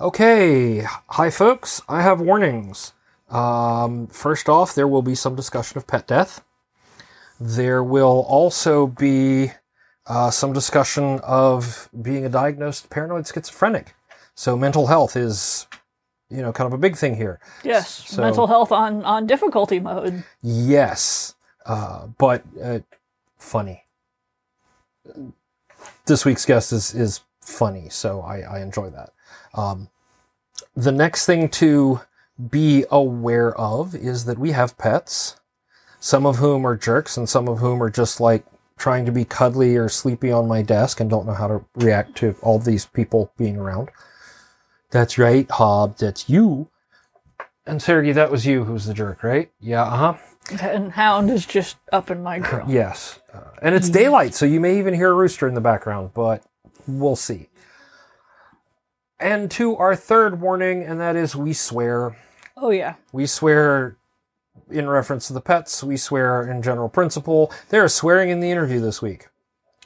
Okay, hi folks. I have warnings. Um, first off, there will be some discussion of pet death. There will also be uh, some discussion of being a diagnosed paranoid schizophrenic. So mental health is, you know, kind of a big thing here. Yes, So- mental health on on difficulty mode. Yes, uh, but uh, funny. This week's guest is is funny, so I, I enjoy that. Um, the next thing to be aware of is that we have pets, some of whom are jerks, and some of whom are just like trying to be cuddly or sleepy on my desk and don't know how to react to all these people being around. That's right, Hob. That's you. And Sergey, that was you who's the jerk, right? Yeah, uh huh. And Hound is just up in my grill. Yes. Uh, and it's daylight, so you may even hear a rooster in the background, but we'll see. And to our third warning, and that is we swear. Oh yeah. We swear in reference to the pets, we swear in general principle. They're swearing in the interview this week.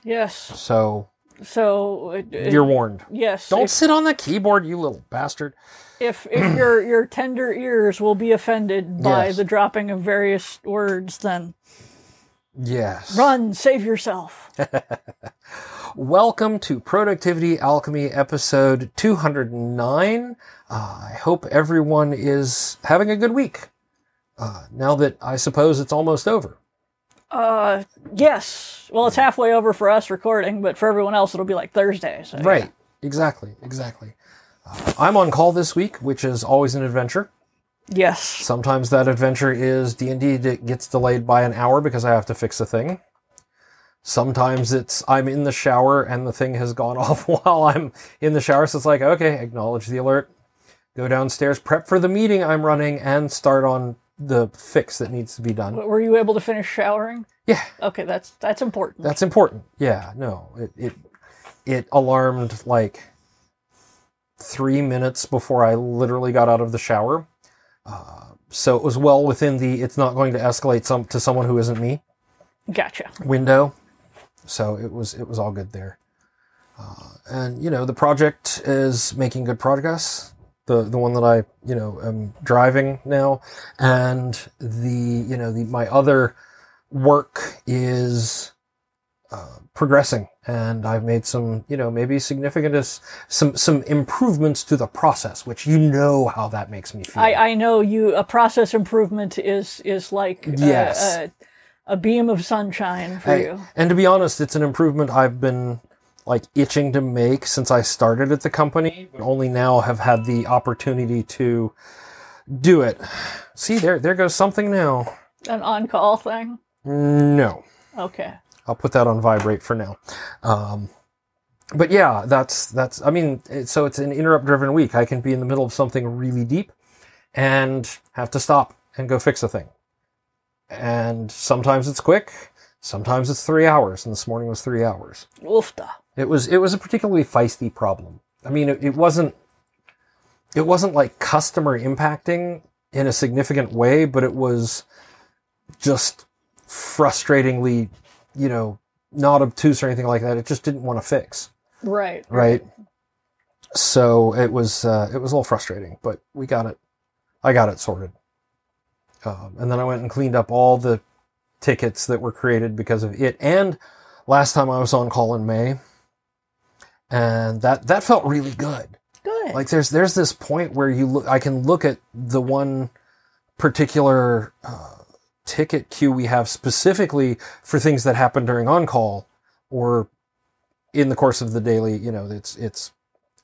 Yes. So So it, it- you're warned. yes. Don't If, sit on the keyboard, you little bastard. if if your your tender ears will be offended by Yes. the dropping of various words, then Yes. run, save yourself. Welcome to Productivity Alchemy episode 209. Uh, I hope everyone is having a good week. Uh, now that I suppose it's almost over. Uh, yes. Well, it's halfway over for us recording, but for everyone else, it'll be like Thursday. So Right. Exactly. Exactly. Uh, I'm on call this week, which is always an adventure. Yes. Sometimes that adventure is D&D that gets delayed by an hour because I have to fix a thing. Sometimes it's I'm in the shower and the thing has gone off while I'm in the shower. So it's like, okay, acknowledge the alert, go downstairs, prep for the meeting I'm running, and start on the fix that needs to be done. Were you able to finish showering? Yeah, Okay, that's that's important. that's important. Yeah, no, it it, it alarmed like three minutes before I literally got out of the shower. Uh, so it was well within the it's not going to escalate some to someone who isn't me Gotcha. window. So it was it was all good there. Uh, and you know the project is making good progress. The the one that I you know am driving now, and the you know the my other work is uh, progressing, and I've made some you know maybe significant as- some some improvements to the process, which you know how that makes me feel. I, I know you. A process improvement is is like uh, Yes. a, a beam of sunshine for I- you. And to be honest, it's an improvement I've been like itching to make since I started at the company. but Only now have had the opportunity to do it. See, there, there goes something now. An on call thing. No, Okay. I'll put that on vibrate for now. Um, but yeah, that's that's. I mean, it, so it's an interrupt-driven week. I can be in the middle of something really deep and have to stop and go fix a thing. And sometimes it's quick. Sometimes it's three hours, and this morning was three hours. Oofta. It was it was a particularly feisty problem. I mean, it, it wasn't it wasn't like customer impacting in a significant way, but it was just frustratingly, you know, not obtuse or anything like that. It just didn't want to fix, Right. right? So it was uh, it was a little frustrating, but we got it. I got it sorted, um, and then I went and cleaned up all the tickets that were created because of it. And last time I was on call in May, and that that felt really good. Good. Like there's there's this point where you look, I can look at the one particular uh, ticket queue we have specifically for things that happen during on call or in the course of the daily. You know, it's it's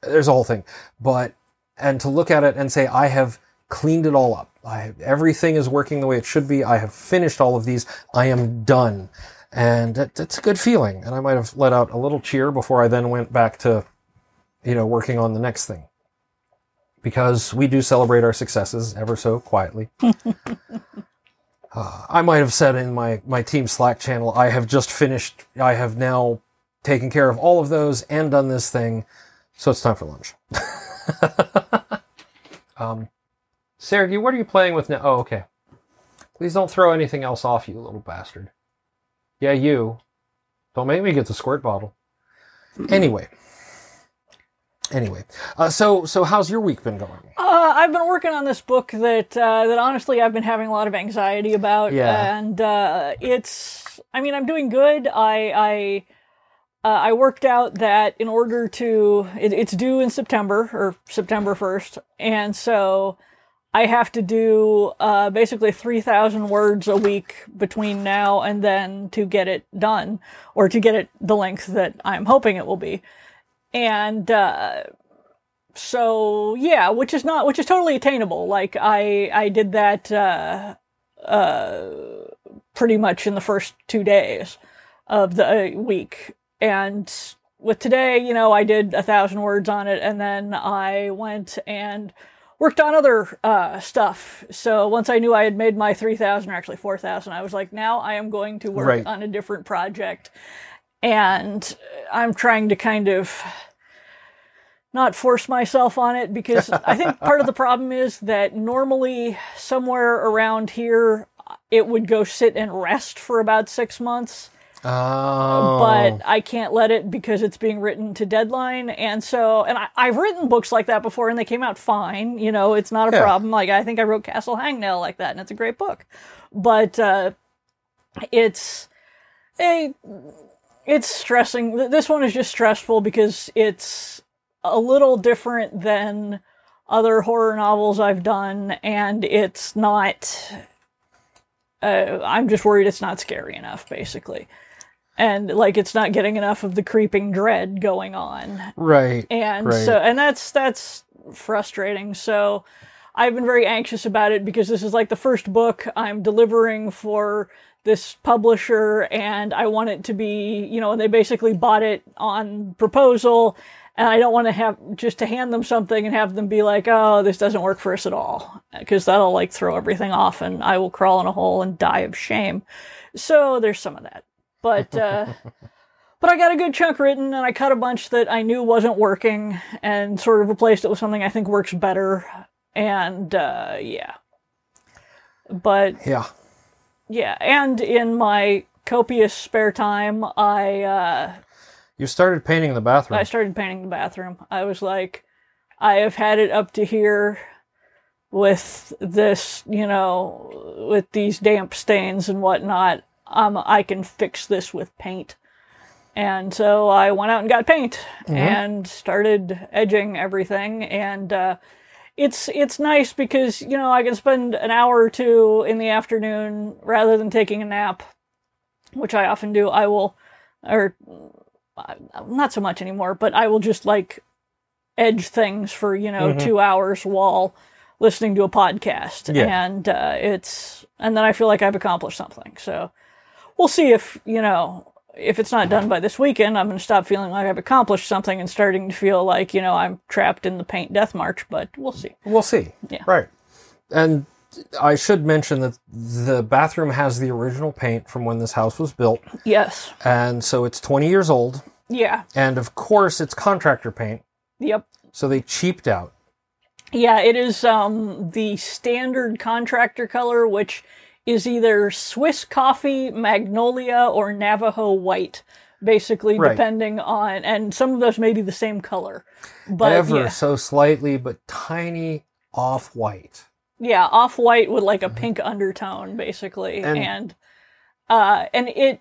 there's a whole thing, but and to look at it and say I have cleaned it all up. I everything is working the way it should be. I have finished all of these. I am done. And that, that's a good feeling. And I might have let out a little cheer before I then went back to, you know, working on the next thing. Because we do celebrate our successes ever so quietly. Uh, I might have said in my, my team Slack channel, I have just finished, I have now taken care of all of those and done this thing. So it's time for lunch. um, Sergey, what are you playing with now? Oh, okay. Please don't throw anything else off, you little bastard. Yeah, you. Don't make me get the squirt bottle. Anyway, Anyway, uh, so so how's your week been going? Uh, I've been working on this book that uh, that honestly I've been having a lot of anxiety about, Yeah. and uh, it's. I mean, I'm doing good. I I uh, I worked out that in order to, it, it's due in September or September first, and so I have to do uh, basically three thousand words a week between now and then to get it done, or to get it the length that I'm hoping it will be, and. Uh, so yeah, which is not which is totally attainable. Like I I did that uh uh pretty much in the first 2 days of the uh, week. And with today, you know, I did a thousand words on it and then I went and worked on other uh stuff. So once I knew I had made my 3000 or actually 4000, I was like now I am going to work Right. on a different project. And I'm trying to kind of not force myself on it because I think part of the problem is that normally somewhere around here it would go sit and rest for about six months, Oh, but I can't let it because it's being written to deadline. And so, and I, I've written books like that before and they came out fine. You know, it's not a Yeah. problem. Like I think I wrote Castle Hangnail like that and it's a great book. But, uh, it's a, it's stressing. This one is just stressful because it's a little different than other horror novels I've done, and it's not. Uh, I'm just worried it's not scary enough, basically, and like it's not getting enough of the creeping dread going on right. and Right. so and that's that's frustrating so i've been very anxious about it because this is like the first book i'm delivering for this publisher and i want it to be you know and they basically bought it on proposal and i don't want to have just to hand them something and have them be like oh this doesn't work for us at all because that'll like throw everything off and i will crawl in a hole and die of shame so there's some of that but uh but I got a good chunk written, and I cut a bunch that I knew wasn't working, and sort of replaced it with something I think works better. And uh, yeah, but Yeah. yeah, and in my copious spare time, I uh, You started painting the bathroom. I started painting the bathroom. I was like, I have had it up to here with this, you know, with these damp stains and whatnot. Um, I can fix this with paint. And so I went out and got paint and started edging everything. And uh, it's it's nice because you know I can spend an hour or two in the afternoon rather than taking a nap, which I often do. I will, or uh, not so much anymore, but I will just like edge things for you know two hours while listening to a podcast, Yeah. and uh, it's and then I feel like I've accomplished something. So we'll see if you know if it's not done by this weekend. I'm going to stop feeling like I've accomplished something and starting to feel like you know I'm trapped in the paint death march. But we'll see. We'll see. Yeah. Right. And I should mention that the bathroom has the original paint from when this house was built, Yes. and so it's 20 years old. Yeah. And of course, it's contractor paint, Yep. so they cheaped out. Yeah, it is um, the standard contractor color, which is either Swiss coffee, magnolia, or Navajo white, basically, Right. depending on, and some of those may be the same color. But Ever yeah, so slightly, but tiny off white. yeah, off white with like a pink undertone, basically, And- and uh, and it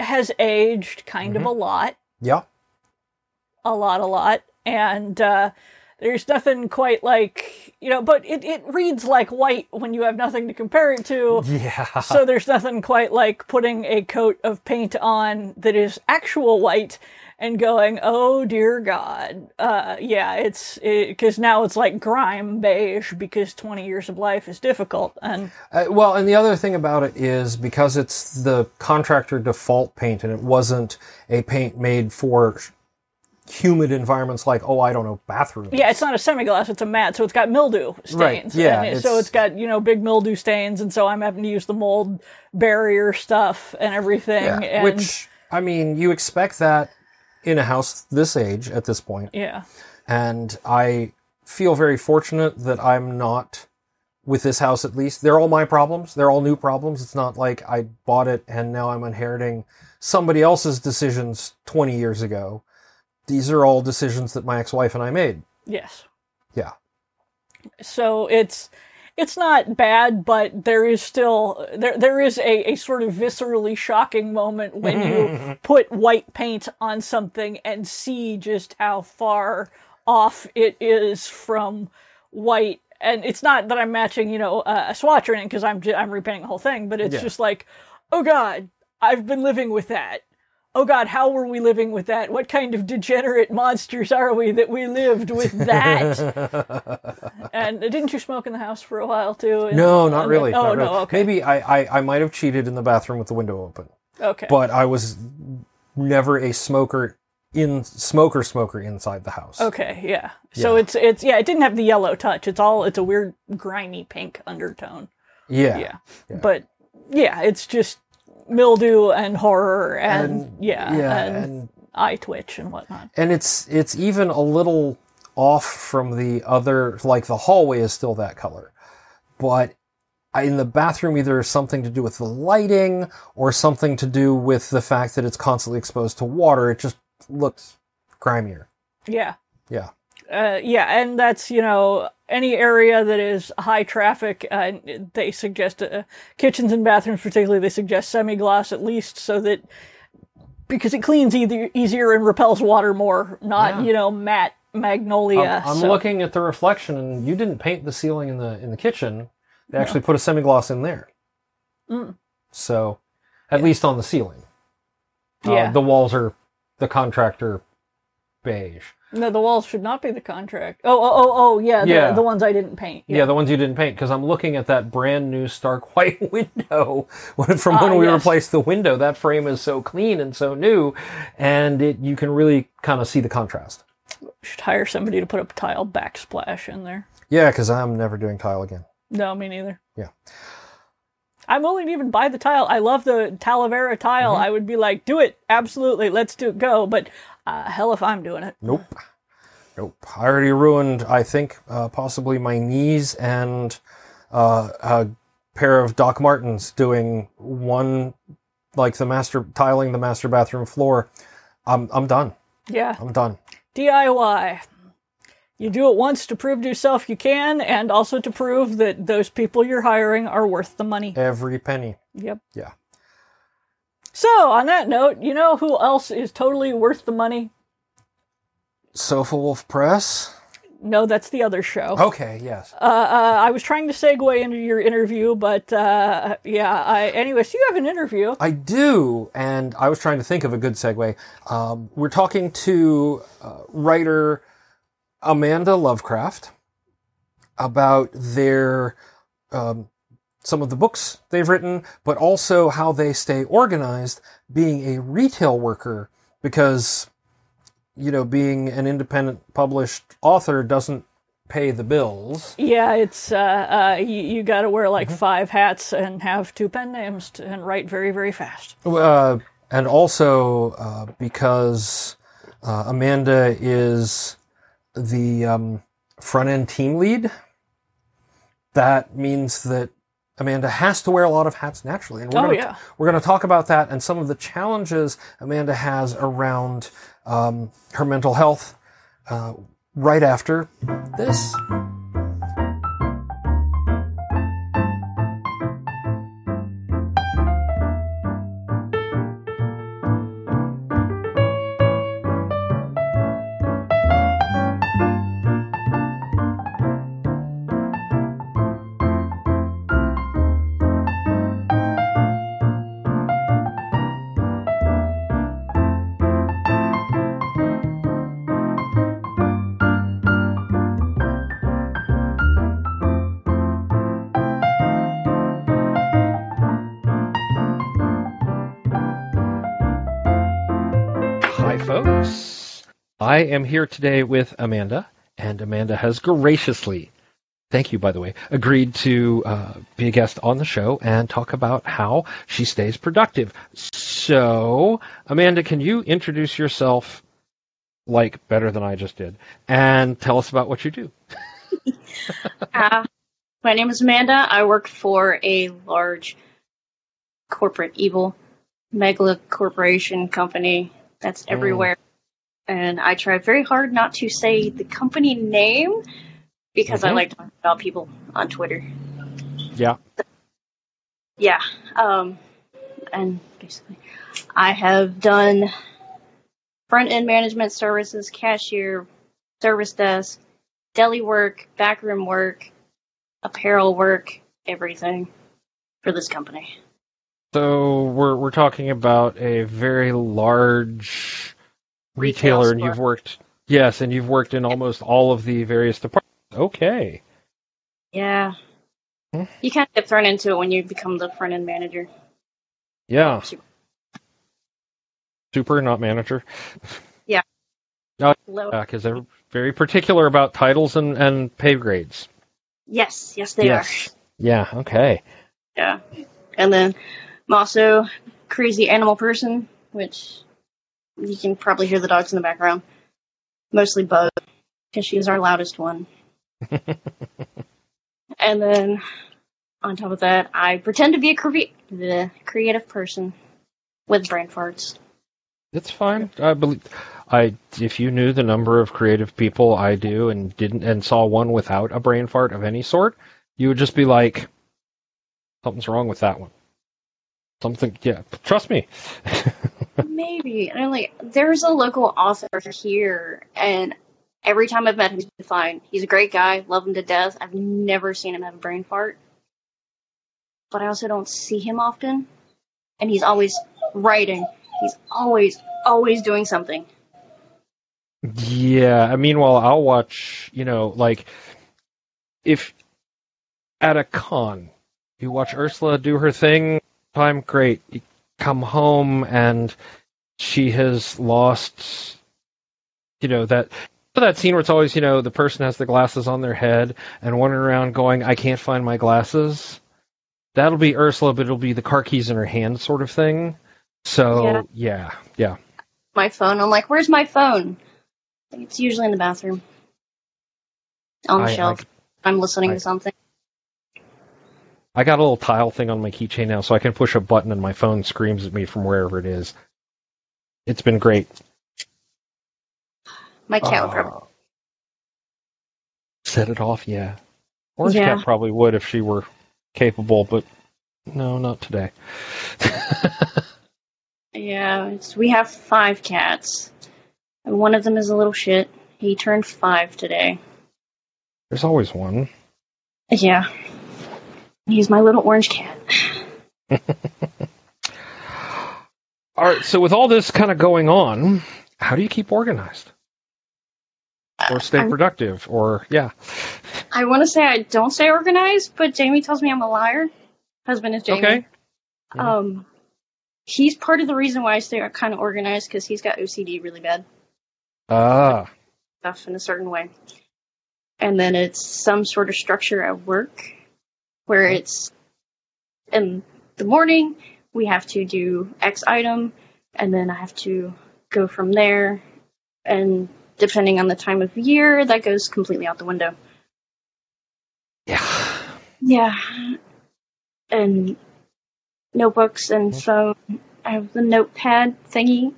has aged kind of a lot. Yeah. a lot, a lot. And uh, there's nothing quite like, you know, but it, it reads like white when you have nothing to compare it to. Yeah. So there's nothing quite like putting a coat of paint on that is actual white and going, oh dear God. Uh, yeah, it's because now it's like grime beige because 20 years of life is difficult. And Uh, well, and the other thing about it is because it's the contractor default paint and it wasn't a paint made for humid environments like, oh, I don't know, bathrooms. yeah, it's not a semi-gloss; it's a matte, so it's got mildew stains. Right, yeah, and it- so it's- it's got you know big mildew stains, and so I'm having to use the mold barrier stuff and everything. Yeah, and, Which, I mean, you expect that in a house this age at this point. yeah, And I feel very fortunate that I'm not with this house at least. They're all my problems. They're all new problems. It's not like I bought it and now I'm inheriting somebody else's decisions 20 years ago. These are all decisions that my ex-wife and I made. Yes. Yeah. So it's it's not bad, but there is still there there is a, a sort of viscerally shocking moment when you put white paint on something and see just how far off it is from white. And it's not that I'm matching, you know, a, a swatch or anything because I'm ju- I'm repainting the whole thing, but it's Yeah. just like, oh god, I've been living with that. Oh god, how were we living with that? What kind of degenerate monsters are we that we lived with that? and didn't you smoke in the house for a while too? And- No, not really. Oh not no, okay, Maybe I, I, I might have cheated in the bathroom with the window open, okay. but I was never a smoker in smoker smoker inside the house. Okay, yeah. So Yeah. it's it's yeah, it didn't have the yellow touch. It's all it's a weird grimy pink undertone. Yeah. Yeah. But yeah, it's just mildew and horror and, yeah, Yeah, and, and eye twitch and whatnot. and it's it's even a little off from the other like the hallway is still that color but in the bathroom either something to do with the lighting or something to do with the fact that it's constantly exposed to water it just looks grimier Yeah. yeah Uh, yeah, and that's you know any area that is high traffic. Uh, they suggest uh, kitchens and bathrooms, particularly, they suggest semi gloss at least, so that because it cleans either easier and repels water more, not Yeah. you know matte magnolia. I'm, I'm so- looking at the reflection and you didn't paint the ceiling in the in the kitchen they actually put a semi-gloss in there Mm. so at least on the ceiling Uh, Yeah. the walls are the contractor beige No, the walls should not be the contract. Oh, oh, oh, oh yeah, the, Yeah. the ones I didn't paint. Yeah. the ones you didn't paint, because I'm looking at that brand new stark white window when- from Ah, when we yes. replaced the window. That frame is so clean and so new, and it you can really kind of see the contrast. Should hire somebody to put a tile backsplash in there. Yeah, because I'm never doing tile again. No, me neither. Yeah. I'm willing to even buy the tile. I love the Talavera tile. Mm-hmm. I would be like, do it, absolutely, let's do it, go. But uh, hell if I'm doing it. Nope. Nope. I already ruined, I think, uh, possibly my knees and uh, a pair of Doc Martens doing one, like the master, tiling the master bathroom floor. I'm, I'm done. Yeah, I'm done. DIY. You do it once to prove to yourself you can, and also to prove that those people you're hiring are worth the money. Every penny. Yep. Yeah. So, on that note, you know who else is totally worth the money? Sofa Wolf Press. No, that's the other show. Okay, yes. Uh, uh, I was trying to segue into your interview, but uh, yeah. I, anyways, you have an interview. I do, and I was trying to think of a good segue. Um, we're talking to uh, writer Amanda Lovecraft about their um, some of the books they've written, but also how they stay organized being a retail worker because you know being an independent published author doesn't pay the bills. Yeah, it's uh, uh, you, you got to wear like Mm-hmm. five hats and have two pen names to, and write very, very fast. Uh, and also uh, because uh, Amanda is the um, front end team lead, that means that Amanda has to wear a lot of hats naturally. And we're Oh, gonna, yeah. we're going to talk about that and some of the challenges Amanda has around um, her mental health uh, right after this. I am here today with Amanda, and Amanda has graciously, thank you, by the way, agreed to uh, be a guest on the show and talk about how she stays productive. So, Amanda, can you introduce yourself like better than I just did and tell us about what you do? Uh, my name is Amanda. I work for a large corporate evil megala corporation company that's everywhere. And I try very hard not to say the company name because I Mhm. like to talk about people on Twitter. Yeah. Yeah, um, and basically, I have done front end management services, cashier, service desk, deli work, backroom work, apparel work, everything for this company. So we're we're talking about a very large Retail retailer, and you've worked yes, and you've worked in almost all of the various departments. Okay. Yeah. Hmm. You kind of get thrown into it when you become the front end manager. Yeah. Super- Super, not manager. Low. because they're very particular about titles and, and pay grades. Yes, yes, they yes. Yeah. Okay. Yeah. And then I'm also crazy animal person, which you can probably hear the dogs in the background. Mostly Bug, because she is our loudest one. and then on top of that, I pretend to be a cre- the creative person with brain farts. It's fine. I believe. I if you knew the number of creative people I do and didn't and saw one without a brain fart of any sort, you would just be like, something's wrong with that one. Something. Yeah. Trust me. Maybe. And I'm like, there's a local author here, and every time I've met him, he's fine. He's a great guy, love him to death. I've never seen him have a brain fart. But I also don't see him often, and he's always writing. He's always, always doing something. Yeah. Meanwhile, I'll watch. You know, like if at a con you watch Ursula do her thing, time great. You come home and she has lost. You know that. That scene where it's always, you know, the person has the glasses on their head and wandering around going, I can't find my glasses. That'll be Ursula, but it'll be the car keys in her hand sort of thing. So, Yeah. yeah, yeah. My phone, I'm like, where's my phone? It's usually in the bathroom. On the I- I- shelf. I'm listening I- to something. I got a little tile thing on my keychain now, so I can push a button and my phone screams at me from wherever it is. It's been great. My cat would Uh, probably. set it off, yeah. Orange Yeah. Cat probably would if she were capable, but no, not today. Yeah, it's, we have five cats. And one of them is a little shit. He turned five today. There's always one. Yeah. He's my little orange cat. All right, so with all this kind of going on, how do you keep organized? Or stay I'm- productive? Or, yeah. I want to say I don't stay organized, but Jamie tells me I'm a liar. Husband is Jamie. Okay. Mhm. Um, he's part of the reason why I stay kind of organized because he's got OCD really bad Ah, stuff in a certain way. And then it's some sort of structure at work where it's in the morning we have to do X item, and then I have to go from there. And depending on the time of year, that goes completely out the window. yeah. Yeah. And notebooks and phone. I have the notepad thingy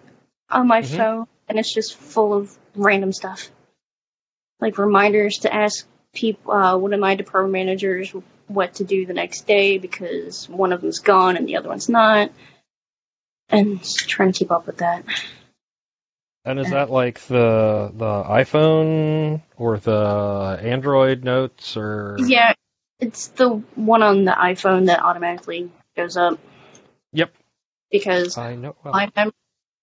on my Mhm. phone, and it's just full of random stuff. Like reminders to ask people, uh, one of my department managers what to do the next day because one of them's gone and the other one's not. And trying to keep up with that. And is that like the the iPhone or the Android notes or Yeah, it's the one on the iPhone that automatically goes up. Yep. Because I know well, my mem-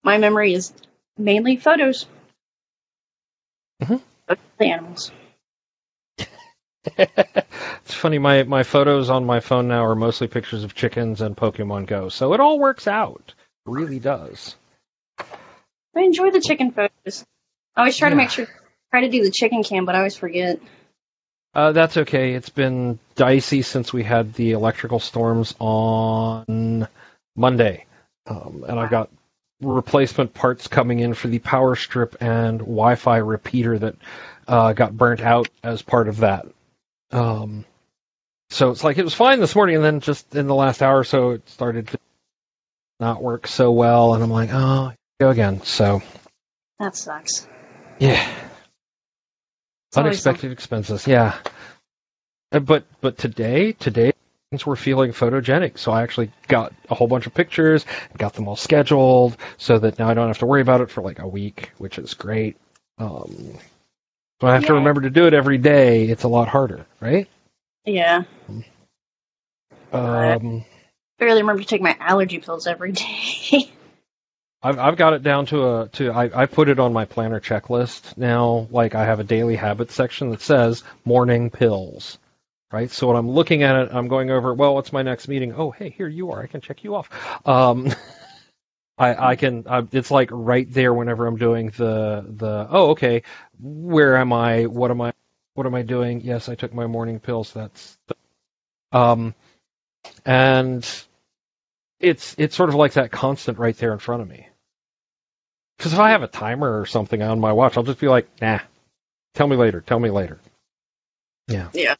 my memory is mainly photos. Mhm. Of the animals. It's funny my my photos on my phone now are mostly pictures of chickens and Pokemon Go. So it all works out. It really does. I enjoy the chicken photos. I always try to make sure try to do the chicken cam, but I always forget. Uh, that's okay. It's been dicey since we had the electrical storms on Monday, um, and I've got replacement parts coming in for the power strip and Wi-Fi repeater that uh, got burnt out as part of that. Um, so it's like it was fine this morning, and then just in the last hour or so, it started to not work so well, and I'm like, oh, go again. So That sucks. Yeah. It's Unexpected expenses. Yeah. Uh, But but today today things were feeling photogenic, so I actually got a whole bunch of pictures, got them all scheduled, so that now I don't have to worry about it for like a week, which is great. Um, but I have to remember to do it every day. It's a lot harder, right? Yeah. Um, Barely remember to take my allergy pills every day. I've I've got it down to a to I I put it on my planner checklist now. Like I have a daily habits section that says morning pills, right? So when I'm looking at it, I'm going over. Well, what's my next meeting? Oh, hey, here you are. I can check you off. Um, I I can. I, it's like right there whenever I'm doing the the. Oh, okay. Where am I? What am I? What am I doing? Yes, I took my morning pills. That's. Um, and it's it's sort of like that constant right there in front of me. Because if I have a timer or something on my watch, I'll just be like, nah, tell me later, tell me later. Yeah. yeah,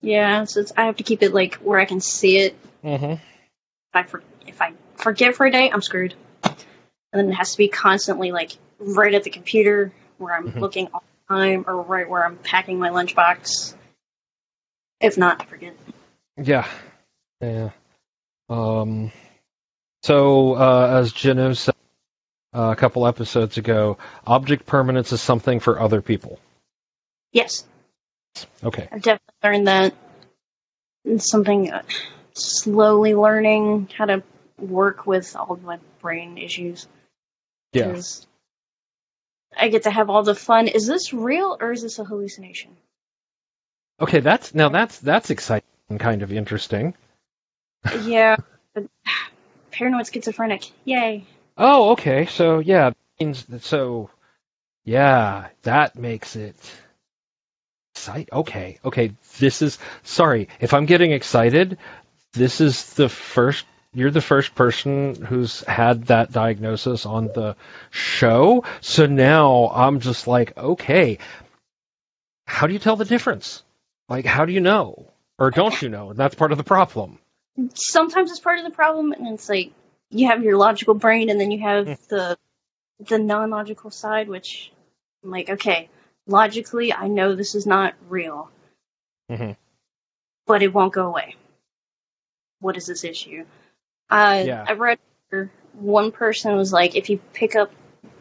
Yeah. so it's, I have to keep it like where I can see it. Mm-hmm. If I for, if I forget for a day, I'm screwed. And then it has to be constantly like right at the computer where I'm Mhm. looking all the time, or right where I'm packing my lunchbox. If not, I forget. Yeah. Yeah. Um, so, uh, as Janu said uh, a couple episodes ago, object permanence is something for other people. Yes, Okay. I've definitely learned that. It's something uh, slowly learning how to work with all my brain issues. Yeah. 'Cause I get to have all the fun. Is this real or is this a hallucination? Okay, that's, now that's, that's exciting and kind of interesting. yeah. but- Paranoid schizophrenic. Yay. Oh, okay. So yeah, means that, so yeah, that makes it excite. Okay, okay. This is sorry if I'm getting excited. This is the first. You're the first person who's had that diagnosis on the show. So now I'm just like, okay, how do you tell the difference? Like, how do you know? Or don't you know? And That's part of the problem. Sometimes it's part of the problem, and it's like you have your logical brain, and then you have the the non logical side, which I'm like, okay, logically, I know this is not real, Mhm. but it won't go away. What is this issue? Uh, Yeah. I read one person was like, if you pick up,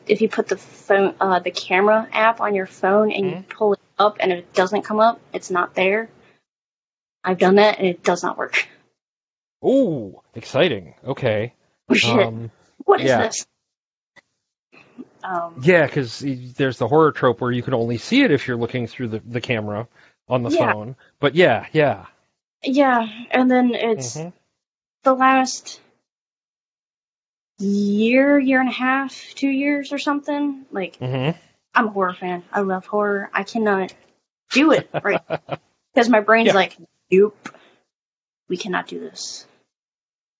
if you put the phone, uh, the camera app on your phone and you pull it up and it doesn't come up, it's not there. I've done that and it does not work. Ooh, exciting. Okay. Oh shit! Um, what is yeah. this? Um, Yeah, because there's the horror trope where you can only see it if you're looking through the, the camera on the Yeah. phone. But yeah, yeah. yeah, and then it's Mhm. The last year, year and a half, two years or something. Like, Mhm. I'm a horror fan. I love horror. I cannot do it right because my brain's Yeah. like, nope, we cannot do this.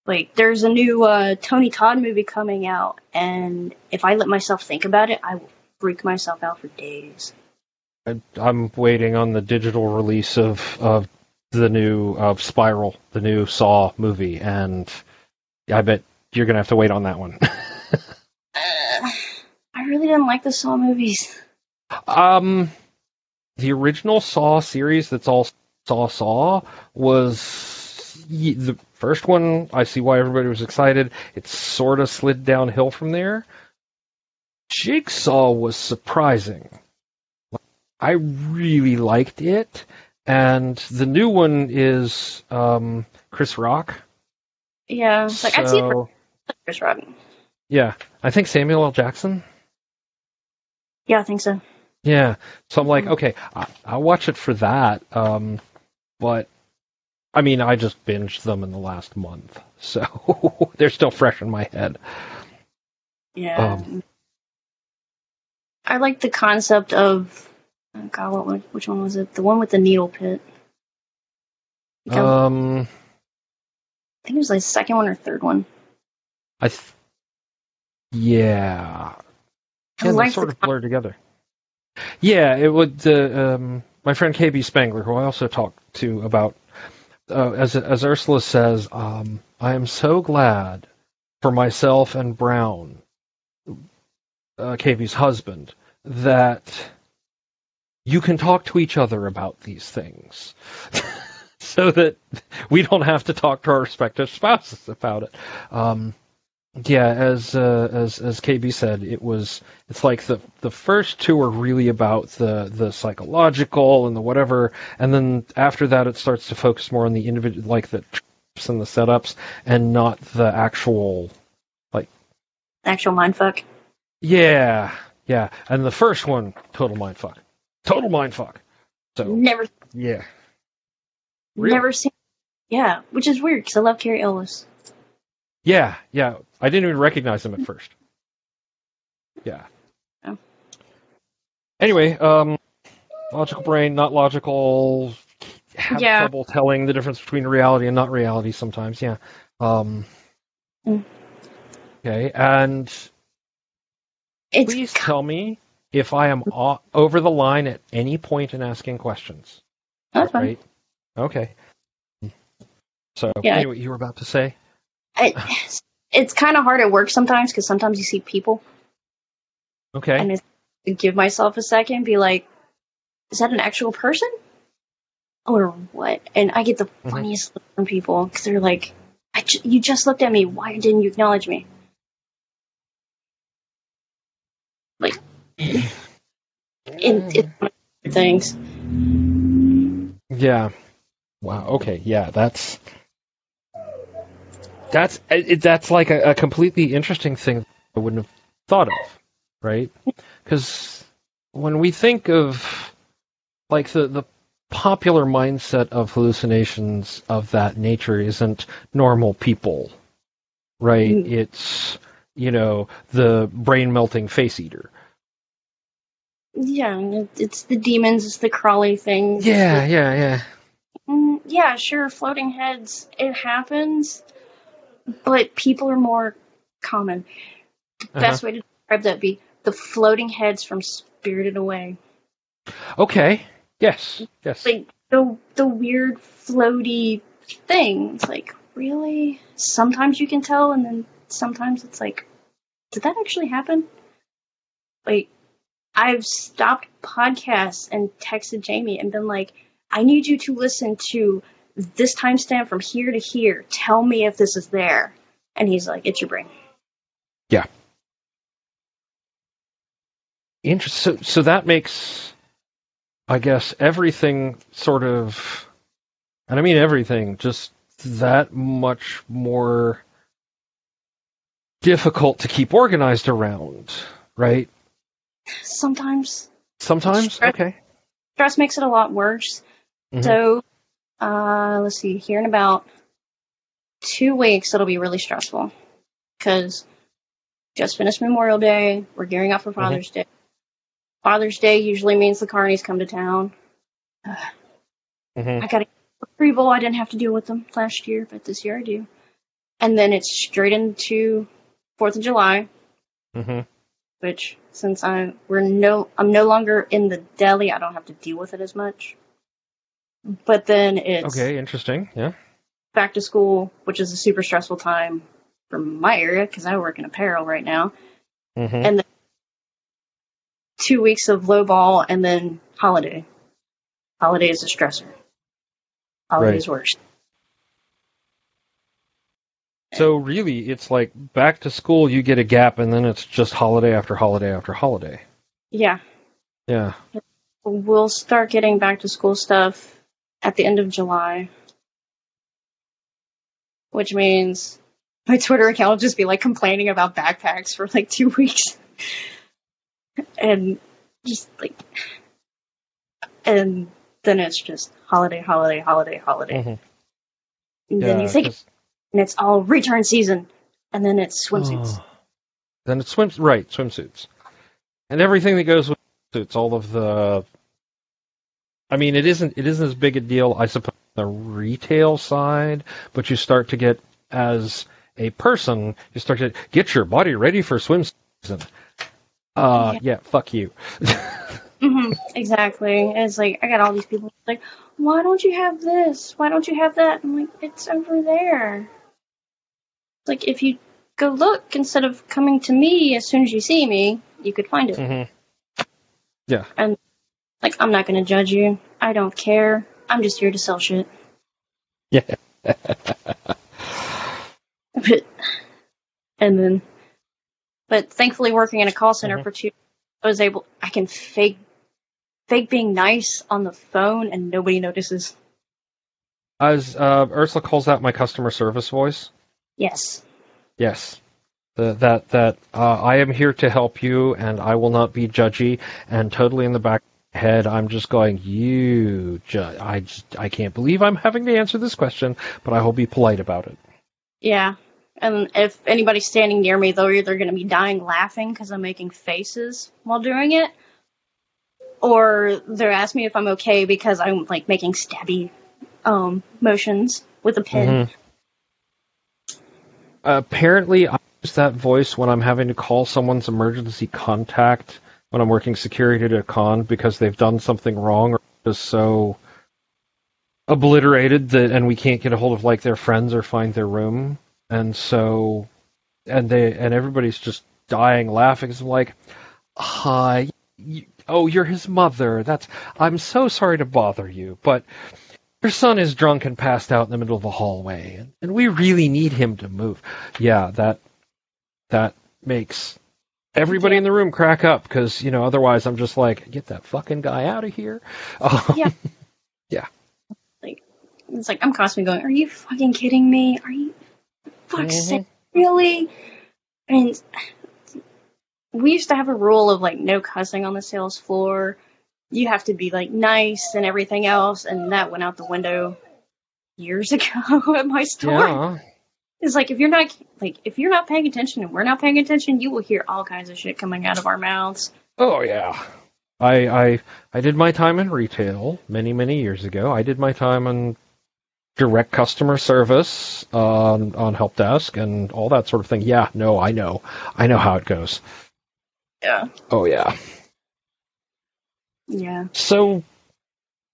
Like, there's a new uh, Tony Todd movie coming out, and if I let myself think about it, I will freak myself out for days. I, I'm waiting on the digital release of of the new of Spiral, the new Saw movie, and I bet you're gonna have to wait on that one. Uh, I really didn't like the Saw movies. um, the original Saw series that's all Saw Saw was the first one. I see why everybody was excited. It sort of slid downhill from there. Jigsaw was surprising. I really liked it, and the new one is um, Chris Rock. Yeah, it's like I'd see it for So, Chris Rock. yeah, I think Samuel L. Jackson. Yeah, I think so. Yeah. So I'm like, okay, I, I'll watch it for that. Um, but I mean, I just binged them in the last month, so they're still fresh in my head. Yeah. Um, I like the concept of oh God, what one- which one was it? The one with the needle pit. I- Um, I think it was like the second one or third one. I, th- yeah, yeah, they sort the of blur together. Yeah, it would. Uh, um, my friend KB Spangler, who I also talked to about, uh, as as Ursula says, um, I am so glad for myself and Brown uh, KB's husband, that you can talk to each other about these things. so that we don't have to talk to our respective spouses about it. Um, yeah, as uh, as as KB said, it was it's like the the first two are really about the the psychological and the whatever, and then after that it starts to focus more on the individual, like the traps and the setups, and not the actual like Actual mindfuck. yeah yeah. And the first one, total mindfuck, total mindfuck. So Never, yeah, Really? never seen. Yeah, which is weird because I love Cary Elwes. yeah yeah. I didn't even recognize him at first. Yeah. Oh. Anyway, um, logical brain, not logical. Have Yeah. trouble telling the difference between reality and not reality sometimes. Yeah. Um, Mm. Okay, and It's please tell me if I am over the line at any point in asking questions. That's fine. Right? Okay. So, Yeah. anyway, you were about to say? I, it's kind of hard at work sometimes because sometimes you see people Okay. and give myself a second, be like, is that an actual person? Or what? And I get the Mhm. funniest look from people because they're like, I ju- you just looked at me. Why didn't you acknowledge me? Like, it, it's one of things. Yeah. Wow. Okay. Yeah. That's that's it, that's like a, a completely interesting thing I wouldn't have thought of, right? Because when we think of like the the popular mindset of hallucinations of that nature isn't normal people, right? Mm. It's you know the brain melting face eater. Yeah, it's the demons, it's the crawly things. Yeah. Yeah. Yeah. Mm, yeah, sure, floating heads, it happens, but people are more common. The Uh-huh. best way to describe that would be the floating heads from Spirited Away. Okay. Yes. Yes. Like the the weird floaty thing. It's like, really? Sometimes you can tell and then sometimes it's like, did that actually happen? Like I've stopped podcasts and texted Jamie and been like, I need you to listen to this timestamp from here to here. Tell me if this is there. And he's like, it's your brain. Yeah. Interesting. So, so that makes, I guess, everything sort of, and I mean everything, just that much more difficult to keep organized around, right? Sometimes Sometimes. Sure. Okay. stress makes it a lot worse. Mhm. So, uh, let's see, here in about two weeks, it'll be really stressful because just finished Memorial Day. We're gearing up for Father's Day. Father's Day usually means the carnies come to town. Mhm. I got a retrieval. I didn't have to deal with them last year, but this year I do. And then it's straight into Fourth of July, Mhm. Which since I we're no I'm no longer in the deli, I don't have to deal with it as much. But then it's Okay. Interesting. Yeah. back to school, which is a super stressful time for my area because I work in apparel right now. Mhm. And then two weeks of low ball and then holiday. Holiday is a stressor. Holiday is worse. So really, it's like back to school. You get a gap, and then it's just holiday after holiday after holiday. Yeah. Yeah. We'll start getting back to school stuff at the end of July. Which means my Twitter account will just be like complaining about backpacks for like two weeks. and just like and then it's just holiday, holiday, holiday, holiday. Mhm. And then Yeah, you think 'cause- and it's all return season. And then it's swimsuits. Oh. Then it's swim right swimsuits, and everything that goes with suits. All of the. I mean, it isn't it isn't as big a deal, I suppose, on the retail side, but you start to get as a person, you start to get your body ready for swim season. Uh, yeah, fuck you. hmm exactly. And it's like I got all these people like, why don't you have this? Why don't you have that? I'm like, it's over there. It's like if you go look instead of coming to me as soon as you see me, you could find it. Mm-hmm. Like, I'm not going to judge you. I don't care. I'm just here to sell shit. Yeah. But, and then, but thankfully, working in a call center Mhm. for two, I was able. I can fake, fake being nice on the phone, and nobody notices. As uh, Ursula calls out my customer service voice. Yes. Yes. The, that that uh, I am here to help you, and I will not be judgy. And totally in the back of my head, I'm just going, you. Ju- I just, I can't believe I'm having to answer this question, but I will be polite about it. Yeah. And if anybody's standing near me, they're either going to be dying laughing because I'm making faces while doing it, or they're asking me if I'm okay because I'm like making stabby um, motions with a pin. Mhm. Apparently, I use that voice when I'm having to call someone's emergency contact when I'm working security at a con because they've done something wrong or just so obliterated that and we can't get a hold of like their friends or find their room. And so and they and everybody's just dying laughing. It's like hi you, oh you're his mother. That's i'm so sorry to bother you but your son is drunk and passed out in the middle of a hallway and, and we really need him to move yeah that that makes everybody Yeah. in the room crack up because you know otherwise i'm just like get that fucking guy out of here Um, Yeah. yeah. Like It's like I'm constantly going, "Are you fucking kidding me? Are you fuck's Mhm. sake, really?" And we used to have a rule of like no cussing on the sales floor. You have to be like nice and everything else, and that went out the window years ago at my store. yeah It's like if you're not like if you're not paying attention and we're not paying attention, you will hear all kinds of shit coming out of our mouths. Oh yeah. I I I did my time in retail many many years ago. I did my time in direct customer service on on help desk and all that sort of thing. Yeah, no, I know. I know how it goes. Yeah. Oh yeah. Yeah. So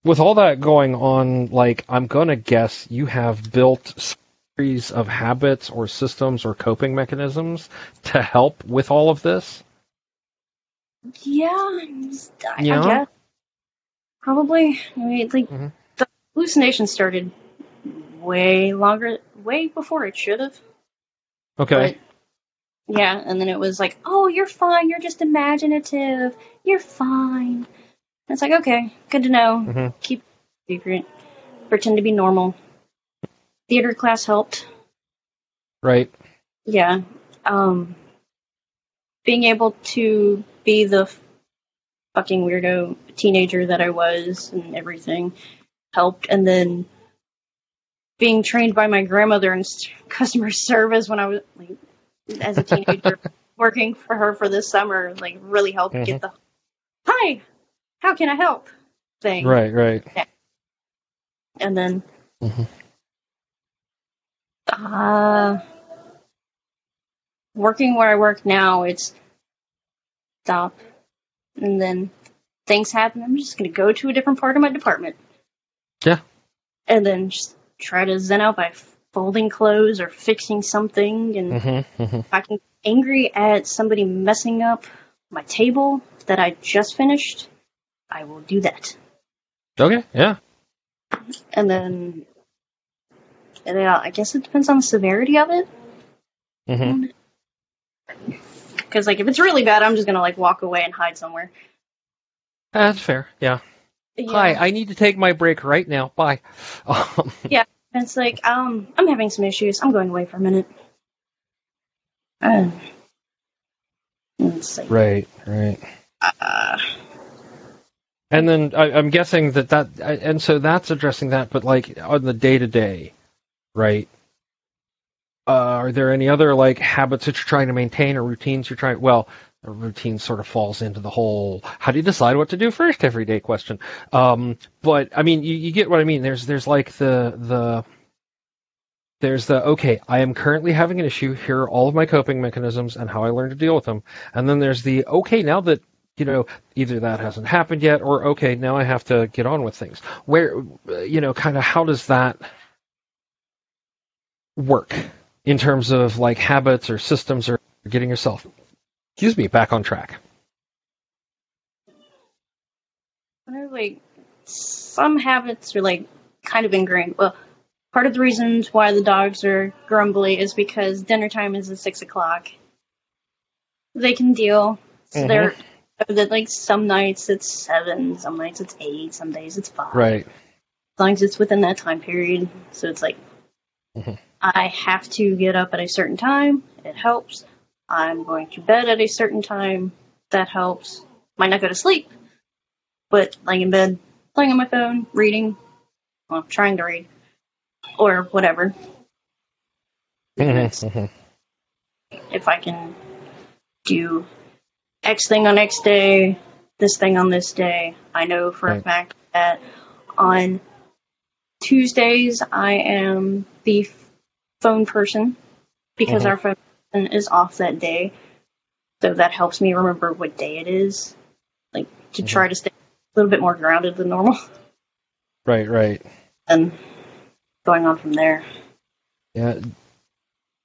with all that going on, like I'm gonna guess you have built series of habits or systems or coping mechanisms to help with all of this. Yeah, I Yeah? I guess. Probably. I mean, like, Mhm. the hallucination started way longer, way before it should have. Okay. But, yeah, and then it was like, oh, you're fine. You're just imaginative. You're fine. It's like, okay, good to know. Mhm. Keep secret. Pretend to be normal. Theater class helped. Right. Yeah. Um, being able to be the fucking weirdo teenager that I was and everything helped. And then being trained by my grandmother in customer service when I was like as a teenager, working for her for this summer, like really helped Mhm. get the hi, how can I help thing. Right, right. And then, Mhm. uh, working where I work now, it's stop, and then things happen. I'm just going to go to a different part of my department. Yeah. And then just try to zen out by folding clothes or fixing something. And Mm-hmm, mm-hmm. I can get angry at somebody messing up my table that I just finished, I will do that. Okay, yeah. and then and then, I guess it depends on the severity of it. Mm-hmm. Because like if it's really bad, I'm just gonna like walk away and hide somewhere. That's fair. Yeah. Yeah. Hi, I need to take my break right now. Bye. yeah, And it's like um I'm having some issues. I'm going away for a minute. Uh, and it's like, right, right. uh, And then I, I'm guessing that that, and so that's addressing that, but like on the day to day, right? Uh, are there any other like habits that you're trying to maintain or routines you're trying? Well, a routine sort of falls into the whole how do you decide what to do first every day question. Um, but I mean, you, you get what I mean. There's there's like the the there's the okay, I am currently having an issue. Here are all of my coping mechanisms and how I learn to deal with them. And then there's the okay, now that you know, either that hasn't happened yet, or okay, now I have to get on with things. Where, uh, you know, kind of how does that work in terms of like habits or systems or getting yourself, excuse me, back on track? Like some habits are like kind of ingrained. Well, part of the reasons why the dogs are grumbly is because dinner time is at six o'clock. They can deal. So mm-hmm. they're that like some nights it's seven, some nights it's eight, some days it's five. Right. As long as it's within that time period. So it's like Mhm. I have to get up at a certain time. It helps. I'm going to bed at a certain time. That helps. Might not go to sleep, but laying in bed, playing on my phone, reading, well, trying to read, or whatever. Mhm, mhm. If I can do X thing on X day, this thing on this day, I know for a fact that on Tuesdays I am the phone person because Mhm. our phone person is off that day. So that helps me remember what day it is, like to try to stay a little bit more grounded than normal, Right, right. and going on from there. Yeah.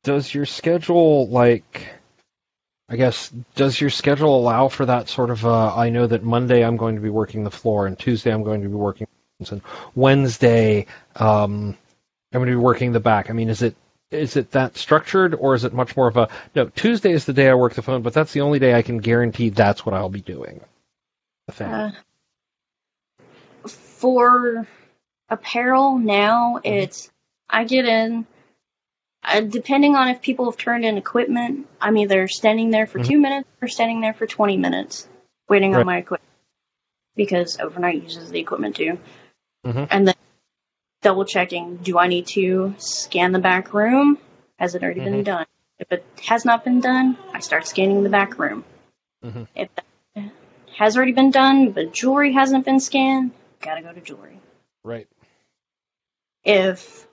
Does your schedule like I guess does your schedule allow for that sort of uh I know that Monday I'm going to be working the floor and Tuesday I'm going to be working and Wednesday um I'm going to be working the back. I mean, is it is it that structured or is it much more of a no, Tuesday is the day I work the phone, but that's the only day I can guarantee that's what I'll be doing. The thing. Uh, for apparel now, it's I get in. Uh, depending on if people have turned in equipment, I'm either standing there for Mhm. two minutes or standing there for 20 minutes waiting Right. on my equipment because overnight uses the equipment too. Mhm. And then double checking do I need to scan the back room? Has it already been Mhm. done? If it has not been done, I start scanning the back room. Mhm. If that has already been done, but jewelry hasn't been scanned, gotta go to jewelry. Right. If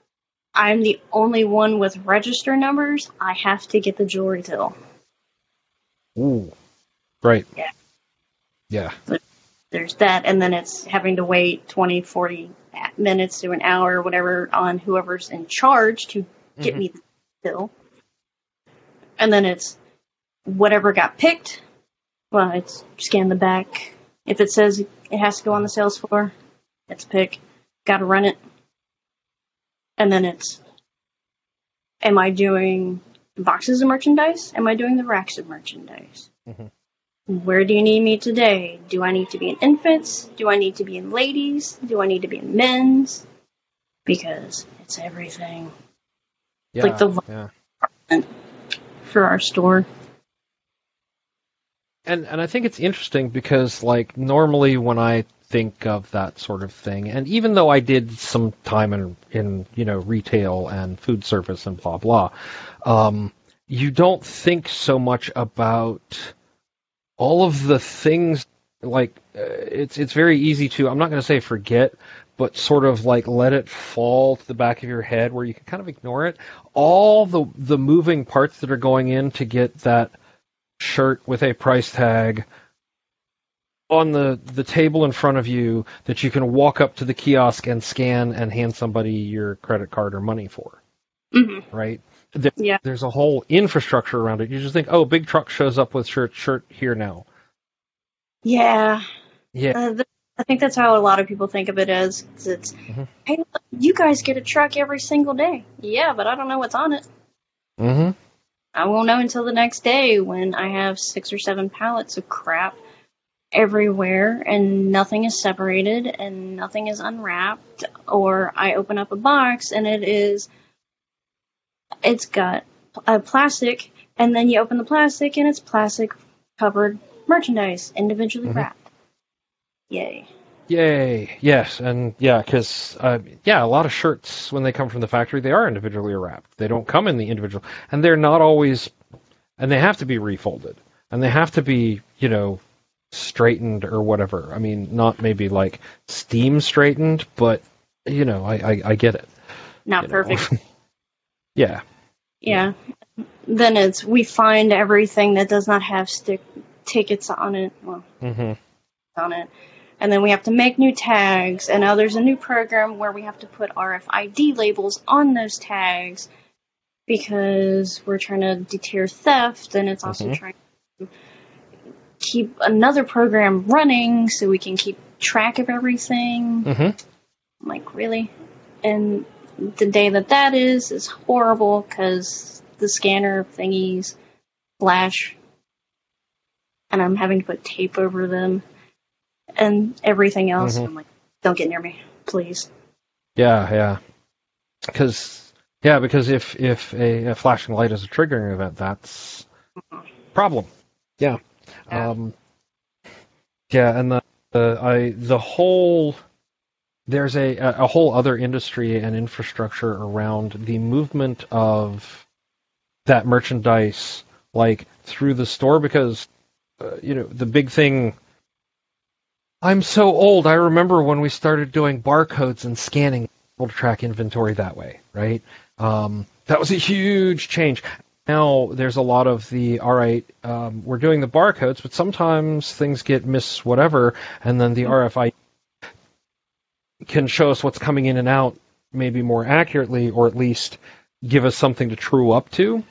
I'm the only one with register numbers, I have to get the jewelry till. Ooh. Right. Yeah. Yeah. There's that, and then it's having to wait 20, 40 minutes to an hour, whatever, on whoever's in charge to get Mhm. me the bill. And then it's whatever got picked. Well, it's scan the back. If it says it has to go on the sales floor, it's pick. Got to run it. And then it's am I doing boxes of merchandise? Am I doing the racks of merchandise? Mhm. Where do you need me today? Do I need to be in infants? Do I need to be in ladies? Do I need to be in men's? Because it's everything Yeah. Like the- yeah. for our store. And and I think it's interesting because like normally when I think of that sort of thing, and even though I did some time in in you know retail and food service and blah blah, um, you don't think so much about all of the things like uh, it's it's very easy to I'm not going to say forget, but sort of like let it fall to the back of your head where you can kind of ignore it. All the the moving parts that are going in to get that shirt with a price tag on the the table in front of you that you can walk up to the kiosk and scan and hand somebody your credit card or money for, hmm right? There- Yeah. There's a whole infrastructure around it. You just think, oh, big truck shows up with shirt shirt here now. Yeah. Yeah. Uh, th- I think that's how a lot of people think of it as It's, Mhm. hey, look, you guys get a truck every single day. Yeah, but I don't know what's on it. Mm-hmm. I won't know until the next day when I have six or seven pallets of crap everywhere and nothing is separated and nothing is unwrapped or I open up a box and it is it's got a plastic and then you open the plastic and it's plastic covered merchandise individually Mhm. wrapped. Yay. Yay! Yes, and yeah, because uh, yeah, a lot of shirts when they come from the factory, they are individually wrapped. They don't come in the individual, and they're not always, and they have to be refolded, and they have to be, you know, straightened or whatever. I mean, not maybe like steam straightened, but you know, I I, I get it. Not you perfect. yeah. Yeah. Then it's we find everything that does not have stick tickets on it. Well, hmm on it. And then we have to make new tags. And now there's a new program where we have to put RFID labels on those tags because we're trying to deter theft and it's also Mhm. trying to keep another program running so we can keep track of everything. hmm I'm like, really? And the day that that is is horrible because the scanner thingies flash, and I'm having to put tape over them and everything else. Mhm. I'm like, don't get near me, please. Yeah, yeah. Because yeah, because if if a, a flashing light is a triggering event, that's a problem. Yeah. Yeah. Um, yeah, and the, the I the whole there's a a whole other industry and infrastructure around the movement of that merchandise like through the store because uh, you know the big thing I'm so old. I remember when we started doing barcodes and scanning to track inventory that way, right? Um, that was a huge change. Now there's a lot of the all right, um, we're doing the barcodes, but sometimes things get miss whatever, and then the rfi can show us what's coming in and out maybe more accurately, or at least give us something to true up to.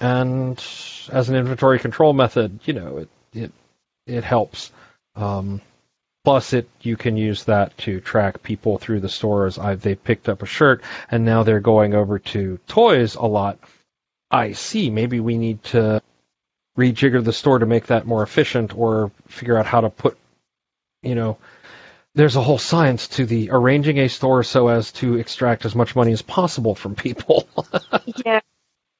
And as an inventory control method, you know, it it it helps. Um, plus, it you can use that to track people through the stores. I, they picked up a shirt and now they're going over to toys a lot. I see. Maybe we need to rejigger the store to make that more efficient, or figure out how to put, you know, there's a whole science to the arranging a store so as to extract as much money as possible from people. yeah,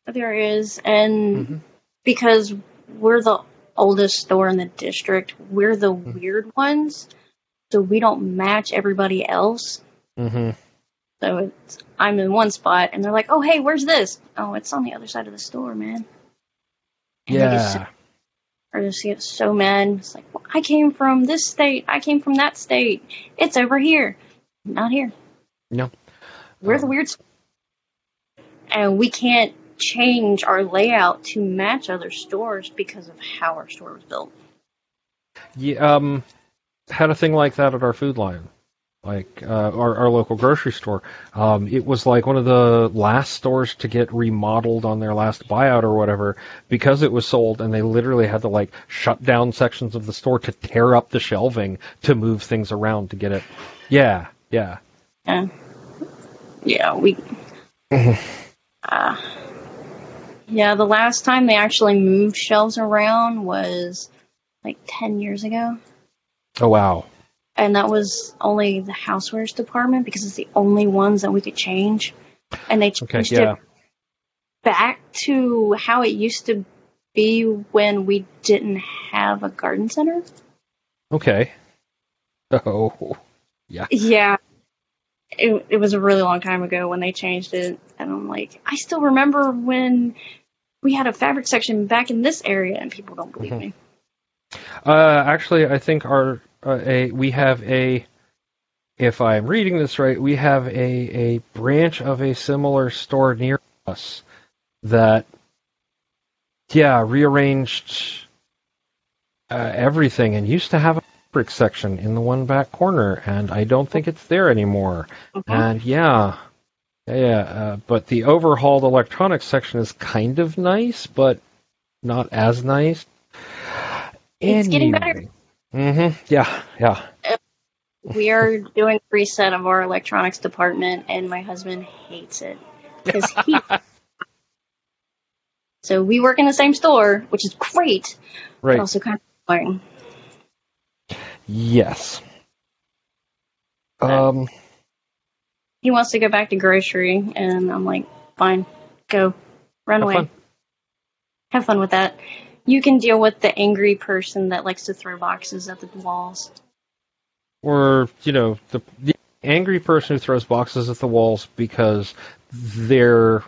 there is, and Mhm. because we're the oldest store in the district, we're the Mm-hmm. weird ones, so we don't match everybody else. hmm So it's I'm in one spot, and they're like, "Oh, hey, where's this? Oh, it's on the other side of the store, man." And Yeah. or just get so mad. It's like, well, I came from this state. I came from that state. It's over here, not here. No. We're the Um, weird, and we can't change our layout to match other stores because of how our store was built. Yeah, um, had a thing like that at our Food Lion, like uh, our our local grocery store. Um, it was like one of the last stores to get remodeled on their last buyout or whatever because it was sold, and they literally had to like shut down sections of the store to tear up the shelving to move things around to get it. Yeah, yeah. Yeah, yeah, we. uh, yeah, the last time they actually moved shelves around was like ten years ago. Oh wow. And that was only the housewares department because it's the only ones that we could change. And they Okay, changed yeah. it back to how it used to be when we didn't have a garden center. Okay. Oh. Yeah. Yeah. It, it was a really long time ago when they changed it. And I'm like, I still remember when we had a fabric section back in this area, and people don't believe Mhm. me. Uh, actually, I think our uh, a we have a. If I'm reading this right, we have a a branch of a similar store near us that, yeah, rearranged uh, everything and used to have a fabric section in the one back corner, and I don't think it's there anymore. Mhm. And yeah, yeah, uh, but the overhauled electronics section is kind of nice, but not as nice. It's getting better. Mm-hmm. Yeah, yeah. we are doing a reset of our electronics department, and my husband hates it because he. so we work in the same store, which is great, but Right. also kind of boring. Yes. Um. He wants to go back to grocery, and I'm like, fine, go, run Have away, fun. have fun with that. You can deal with the angry person that likes to throw boxes at the walls. Or you know the the angry person who throws boxes at the walls because their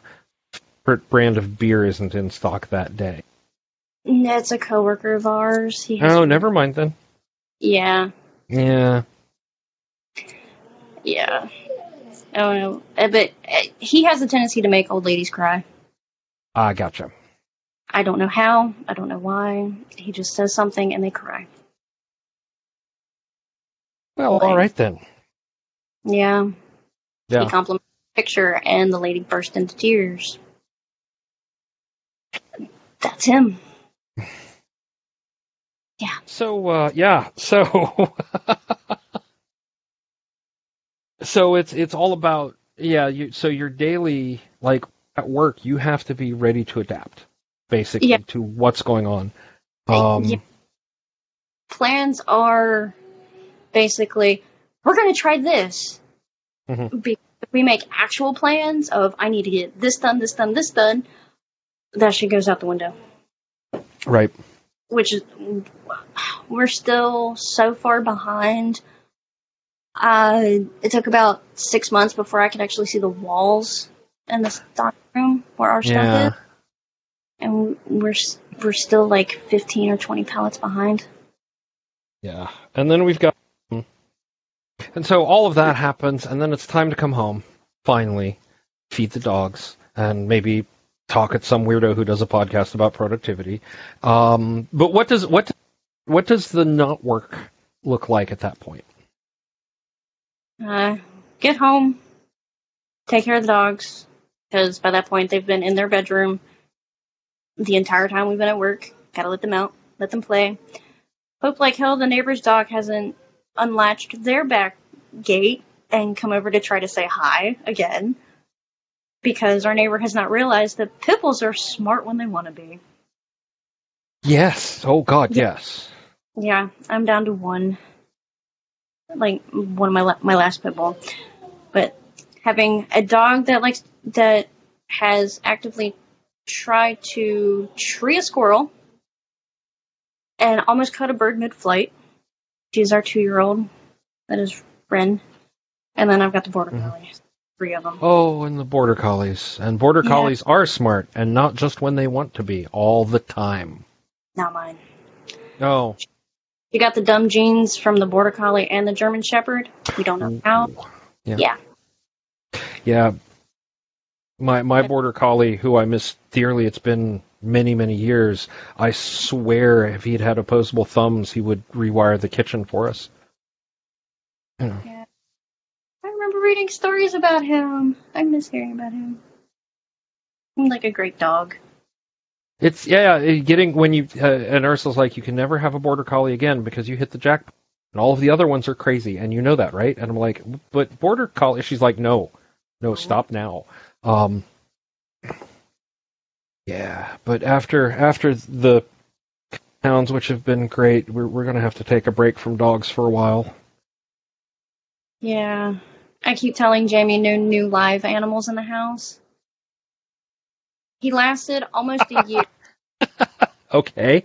favorite brand of beer isn't in stock that day. Ned's a coworker of ours. He has, Oh, never mind then. Yeah, Yeah. yeah. Oh no, Uh, but uh, he has a tendency to make old ladies cry. Ah, gotcha. I don't know how. I don't know why. He just says something and they cry. Well, Boy. all right then. Yeah. Yeah. He complimented the picture and the lady burst into tears. That's him. Yeah. So uh, yeah, so so it's it's all about yeah. You so your daily like at work, you have to be ready to adapt basically Yeah. to what's going on. Um, yeah. Plans are basically we're going to try this. Mhm. We make actual plans of I need to get this done, this done, this done, that shit goes out the window. Right. which is we're still so far behind. Uh, it took about six months before I could actually see the walls in the stock room where our stuff Yeah. is, and we're we're still like fifteen or twenty pallets behind. Yeah. And then we've got. And so all of that happens, and then it's time to come home, finally, feed the dogs, and maybe talk at some weirdo who does a podcast about productivity. Um, but what does what what does the not work look like at that point? Uh, get home, take care of the dogs, because by that point they've been in their bedroom the entire time we've been at work. Gotta let them out, let them play. Hope like hell the neighbor's dog hasn't unlatched their back gate and come over to try to say hi again. Because our neighbor has not realized that pit bulls are smart when they want to be. Yes. Oh God, yes. Yeah, I'm down to one. Like one of my la- my last pit bull, but having a dog that likes that has actively tried to tree a squirrel and almost caught a bird mid-flight. She's our two-year-old. That is Ren, and then I've got the border Mhm. collie, three of them. Oh, and the border collies. And border Yeah. collies are smart, and not just when they want to be, all the time. Not mine. Oh. You got the dumb genes from the border collie and the German shepherd. We don't know how. Yeah. Yeah. Yeah. My my border collie, who I miss dearly, it's been many many years. I swear, if he'd had opposable thumbs, he would rewire the kitchen for us. You know. I remember reading stories about him. I miss hearing about him. Seemed like a great dog. It's yeah, getting when you uh, and Ursula's like, you can never have a border collie again because you hit the jackpot. And all of the other ones are crazy, and you know that, right? And I'm like, but border collie. She's like, no, no, stop now. Um, yeah, but after after the hounds, which have been great, we're we're gonna have to take a break from dogs for a while. Yeah. I keep telling Jamie no new live animals in the house. He lasted almost a year Okay.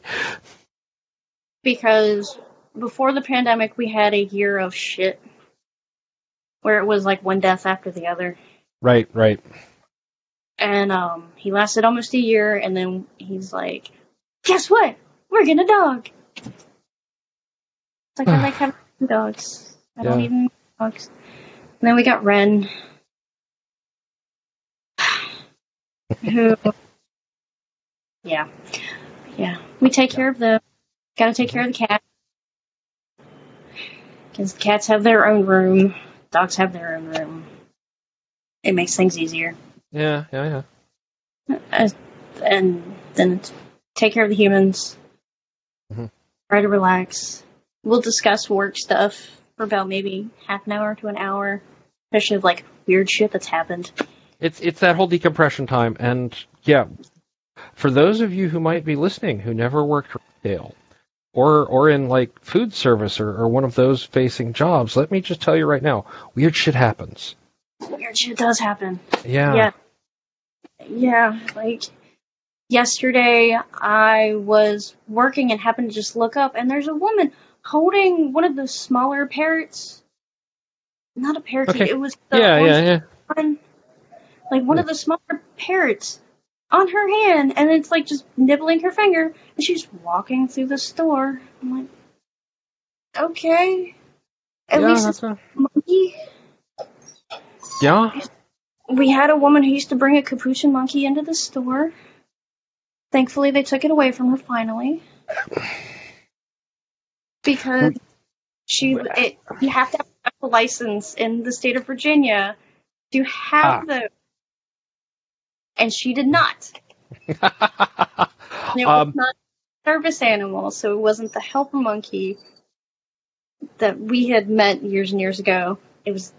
because before the pandemic we had a year of shit where it was like one death after the other. Right, right. And um he lasted almost a year and then he's like, Guess what? We're getting a dog. It's like I like having dogs. I don't even dogs. And then we got Ren. Who Yeah. Yeah. We take care of the gotta take care of the cat. Because cats have their own room, dogs have their own room. It makes things easier. Yeah, yeah, yeah. Uh, and then take care of the humans. Mhm. Try to relax. We'll discuss work stuff for about maybe half an hour to an hour, especially of like weird shit that's happened. It's it's that whole decompression time, and yeah, for those of you who might be listening who never worked retail or or in like food service or, or one of those facing jobs, let me just tell you right now, weird shit happens. Weird shit does happen. Yeah. Yeah. Yeah, like yesterday I was working and happened to just look up and there's a woman holding one of the smaller parrots. Not a parakeet, Okay. it was the Yeah, yeah, yeah. one, like one of the smaller parrots on her hand, and it's like just nibbling her finger, and she's walking through the store. I'm like, okay. At yeah, least it's a monkey. Yeah. We had a woman who used to bring a capuchin monkey into the store. Thankfully, they took it away from her finally. Because she, it, you have to have a license in the state of Virginia to have Ah. those. And she did not. It was um, not a service animal, so it wasn't the helper monkey that we had met years and years ago. It was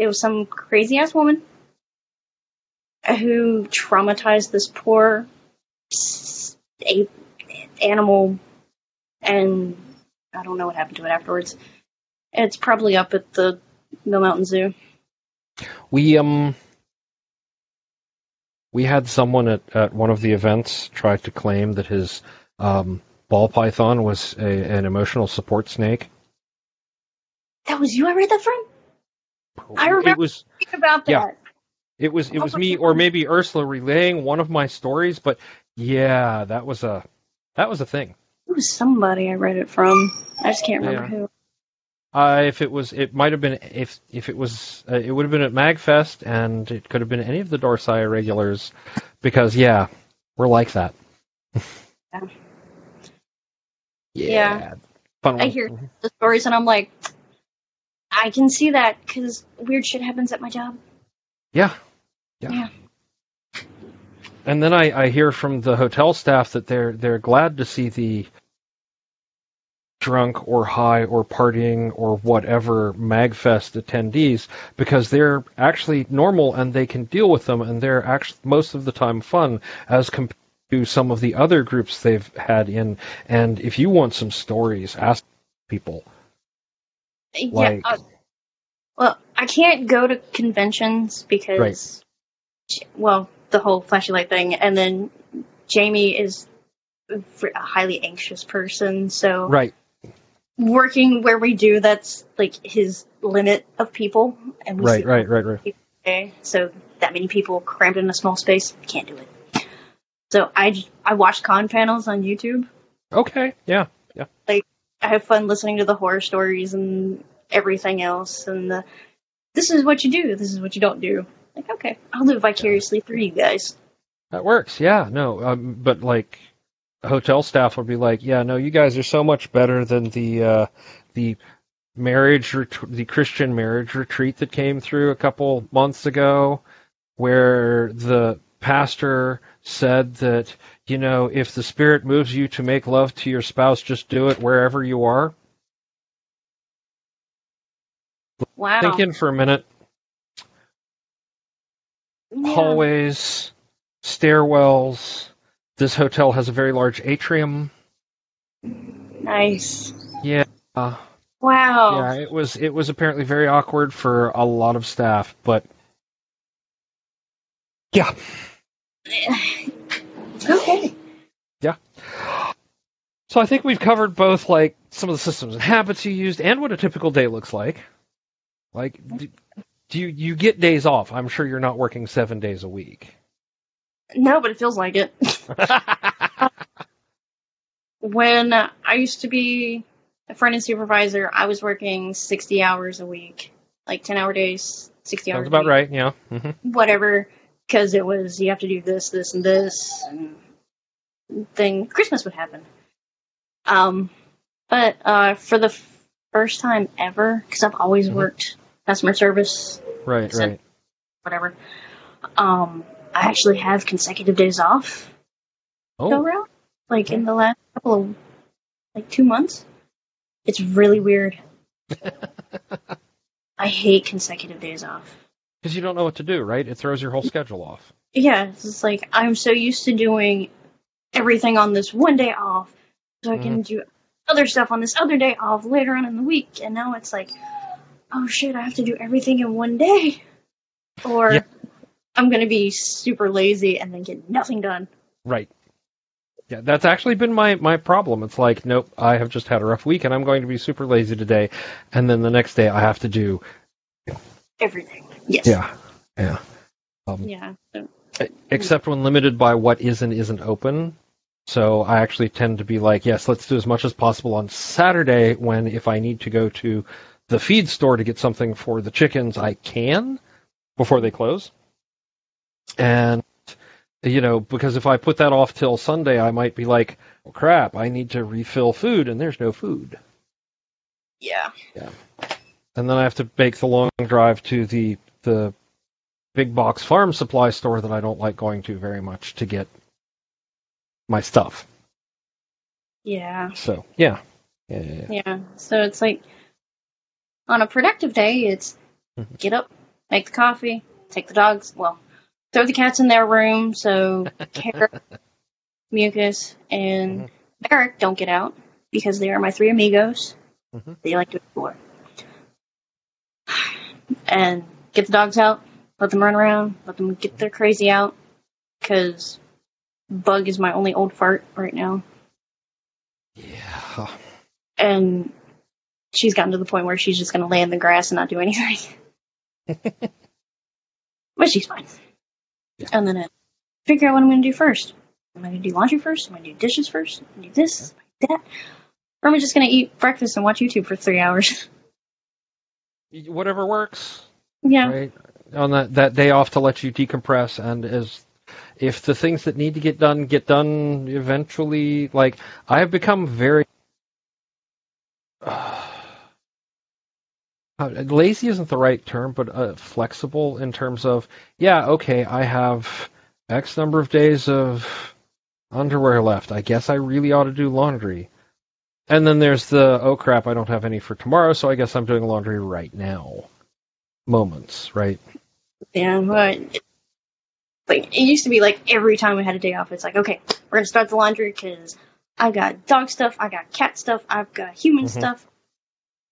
it was some crazy ass woman who traumatized this poor ape animal, and I don't know what happened to it afterwards. It's probably up at the Mill Mountain Zoo. We um we had someone at, at one of the events try to claim that his um, ball python was a, an emotional support snake. That was you I read that from? I It was about that. Yeah. it was it Oh, was me or maybe Ursula relaying one of my stories, but yeah, that was a that was a thing. It was somebody I read it from. I just can't remember Yeah. who. Uh, if it was, it might have been if if it was, uh, it would have been at Magfest, and it could have been any of the Dorsai Irregulars, because yeah, we're like that. Yeah. yeah, Yeah. I hear the stories and I'm like, I can see that because weird shit happens at my job. Yeah. Yeah. Yeah. And then I, I hear from the hotel staff that they're they're glad to see the drunk or high or partying or whatever Magfest attendees because they're actually normal and they can deal with them and they're actually most of the time fun as compared to some of the other groups they've had in. And if you want some stories, ask people. Like- yeah. Uh, well, I can't go to conventions because, well, the whole flashy light thing, and then Jamie is a highly anxious person, so Right. working where we do, that's like his limit of people, and Right. Right. Right. Right. Okay, so that many people crammed in a small space, can't do it. So I I watch con panels on YouTube. Okay. Yeah. Yeah. I have fun listening to the horror stories and everything else, and the this is what you do, this is what you don't do. Like, okay, I'll live vicariously through you guys. That works. Yeah, no, um, but like hotel staff would be like, yeah, no, you guys are so much better than the uh, the marriage ret- the Christian marriage retreat that came through a couple months ago, where the pastor said that you know if the spirit moves you to make love to your spouse, just do it wherever you are. Wow. Think in for a minute. Yeah. Hallways, stairwells. This hotel has a very large atrium. Nice. Yeah. Wow. Yeah, it was it was apparently very awkward for a lot of staff, but yeah. So I think we've covered both like some of the systems and habits you used and what a typical day looks like. Like do, do you you get days off? I'm sure you're not working 7 days a week. No, but it feels like it. when I used to be a front end supervisor, I was working 60 hours a week, like 10 hour days, 60 hours Sounds about right, yeah. hmm whatever, because it was you have to do this, this, and this, and then Christmas would happen. Um, but uh, for the first time ever, because I've always Mhm. worked customer service, Right, right. whatever, um, I actually have consecutive days off go Oh, around, like in the last couple of like two months. It's really weird. I hate consecutive days off. cuz you don't know what to do, right? It throws your whole schedule off. Yeah, it's like I'm so used to doing everything on this one day off, so I can do other stuff on this other day off later on in the week, and now it's like, oh shit, I have to do everything in one day, or Yeah. I'm gonna be super lazy and then get nothing done. Right. Yeah, that's actually been my my problem. It's like, nope, I have just had a rough week and I'm going to be super lazy today, and then the next day I have to do Everything. Yes. yeah, yeah. Um, Yeah. So, except when limited by what is and isn't open. So I actually tend to be like, yes, let's do as much as possible on Saturday when if I need to go to the feed store to get something for the chickens, I can before they close. And you know, because if I put that off till Sunday, I might be like, well, crap, I need to refill food and there's no food. yeah. And then I have to make the long drive to the the big box farm supply store that I don't like going to very much to get my stuff. Yeah. So yeah, yeah, yeah, yeah. Yeah. So it's like on a productive day, it's Mhm. get up, make the coffee, take the dogs, well, throw the cats in their room so Carrot, Mucus, and Mhm. Eric don't get out because they are my three amigos. Mhm. They like to explore. And get the dogs out, let them run around, let them get their crazy out, because Bug is my only old fart right now. Yeah. And she's gotten to the point where she's just going to lay in the grass and not do anything. but she's fine. Yeah. And then I figure out what I'm going to do first. Am I going to do laundry first? Am I going to do dishes first? Am I going to do this? Am I gonna do that? Or am I just going to eat breakfast and watch YouTube for three hours? Whatever works. yeah. right? On that that day off to let you decompress, and as if the things that need to get done get done eventually, like I have become very uh, lazy isn't the right term, but uh, flexible in terms of yeah, okay, I have X number of days of underwear left. I guess I really ought to do laundry. And then there's the oh crap, I don't have any for tomorrow, so I guess I'm doing laundry right now moments, right? Yeah, but like it used to be like every time we had a day off, it's like, okay, we're gonna start the laundry because I got dog stuff, I got cat stuff, I've got human Mhm. stuff,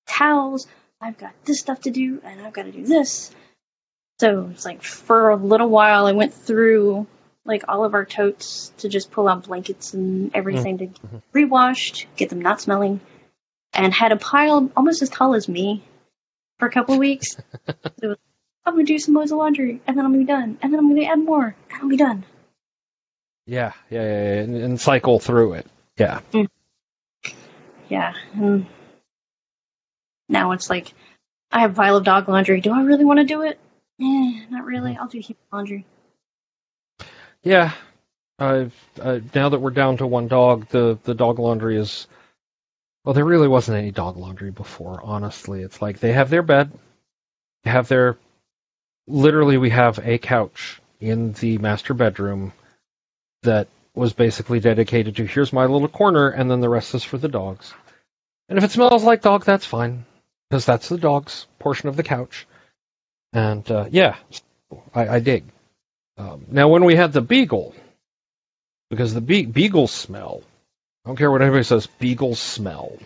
towels, I've got this stuff to do, and I've got to do this. So it's like for a little while, I went through like all of our totes to just pull out blankets and everything to get rewashed, get them not smelling, and had a pile almost as tall as me for a couple of weeks. it was, I'm gonna do some loads of laundry, and then I'm gonna be done, and then I'm gonna add more, and I'll be done. Yeah, yeah, yeah, yeah. And, and cycle through it. Yeah. Yeah. And now it's like I have a pile of dog laundry. Do I really want to do it? Eh, not really. I'll do human laundry. Yeah. I've uh, now that we're down to one dog, the the dog laundry is well, there really wasn't any dog laundry before, honestly. It's like they have their bed, they have their literally we have a couch in the master bedroom that was basically dedicated to here's my little corner and then the rest is for the dogs. And if it smells like dog, that's fine because that's the dog's portion of the couch. And uh, yeah, I, I dig. Um, now, when we had the beagle, because the be- beagles smell. I don't care what anybody says, beagle smell.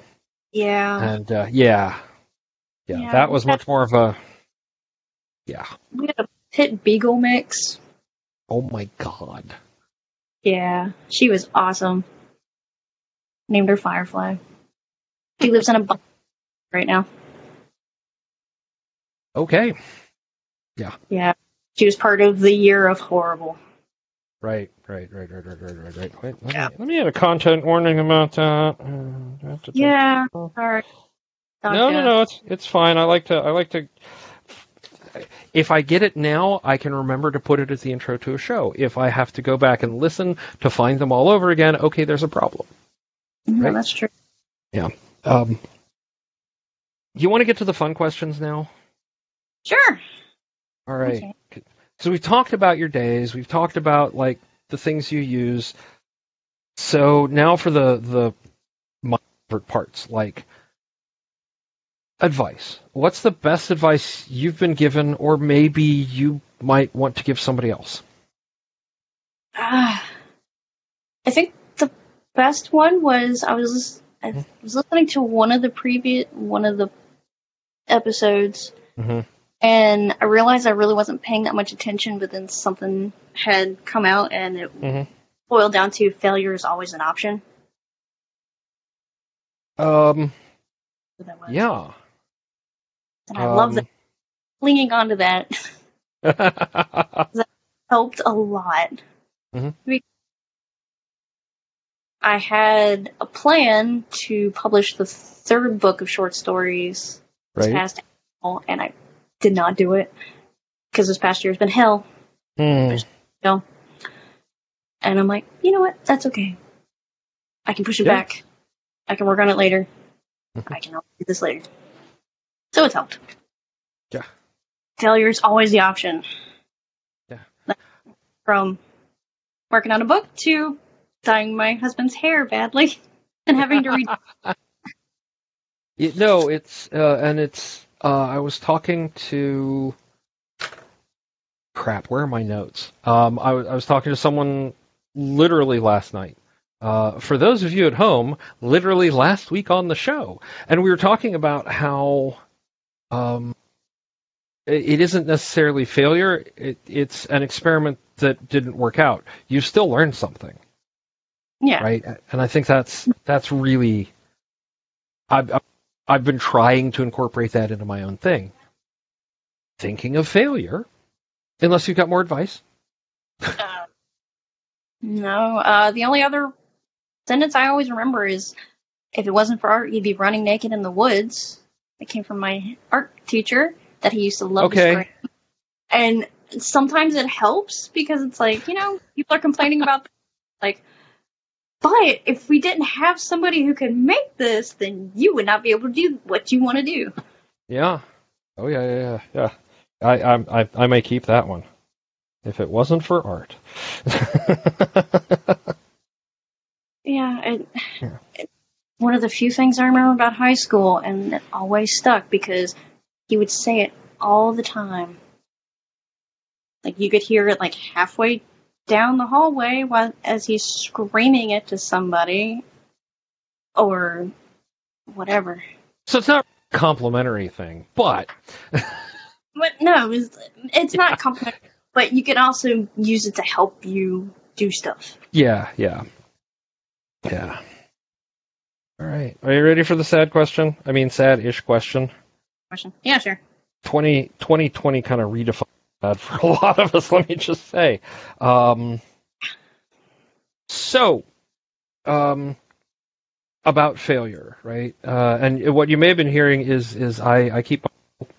Yeah. And uh, yeah, yeah, Yeah, that was much more of a yeah. we had a pit beagle mix. Oh my god. Yeah. She was awesome. Named her Firefly. She lives in a box right now. Okay. Yeah. Yeah. She was part of the year of horrible. Right, right, right, right, right, right, right, right. Wait, let, me, let me add a content warning about that. Uh, Yeah. Sorry. No, no, no. It's it's fine. I like to. I like to. If I get it now, I can remember to put it as the intro to a show. If I have to go back and listen to find them all over again, okay, there's a problem. No, right? that's true. Yeah. Um, you want to get to the fun questions now? Sure. All right. Okay. So we've talked about your days. We've talked about like the things you use. So now for the the my favorite parts, like advice. What's the best advice you've been given, or maybe you might want to give somebody else? Ah, I think the best one was I was I was listening to one of the previous one of the episodes, Mm-hmm. and I realized I really wasn't paying that much attention. But then something had come out, and it Mhm. boiled down to failure is always an option. Um. So Yeah. And I love Um, that. Clinging on to that helped a lot. Mhm. I had a plan to publish the third book of short stories this right. past April, and I did not do it because this past year has been hell. Hmm. And I'm like, you know what? That's okay. I can push it Yeah. back. I can work on it later. Mhm. I can do this later. So it's helped. Yeah. Failure is always the option. Yeah. From working on a book to dyeing my husband's hair badly and having to read. It, no, it's uh, and it's. Uh, I was talking to crap. Where are my notes? Um, I, w- I was talking to someone literally last night. Uh, for those of you at home, literally last week on the show, and we were talking about how um, it, isn't necessarily failure. It, it's an experiment that didn't work out. You still learned something, Yeah. right? And I think that's that's really. I've I've been trying to incorporate that into my own thing. Thinking of failure, unless you've got more advice. Uh, no. Uh, the only other sentence I always remember is, "If it wasn't for art, you'd be running naked in the woods." It came from my art teacher that he used to love. Okay. And sometimes it helps because it's like you know people are complaining about like. But if we didn't have somebody who could make this, then you would not be able to do what you want to do. Yeah. Oh yeah, yeah, yeah, yeah. I, I, I, I may keep that one. If it wasn't for art. Yeah, it, Yeah. it- one of the few things I remember about high school, and it always stuck because he would say it all the time. Like you could hear it like halfway down the hallway while as he's screaming it to somebody, or whatever. so it's not a complimentary thing, but But no, it's, it's not complimentary. But you can also use it to help you do stuff. yeah, yeah, yeah. All right. Are you ready for the sad question? I mean, sad-ish question. Question? Yeah, sure. 20, 2020 kind of redefined that for a lot of us, let me just say. Um, so, um, about failure, right? Uh, and what you may have been hearing is, is I, I keep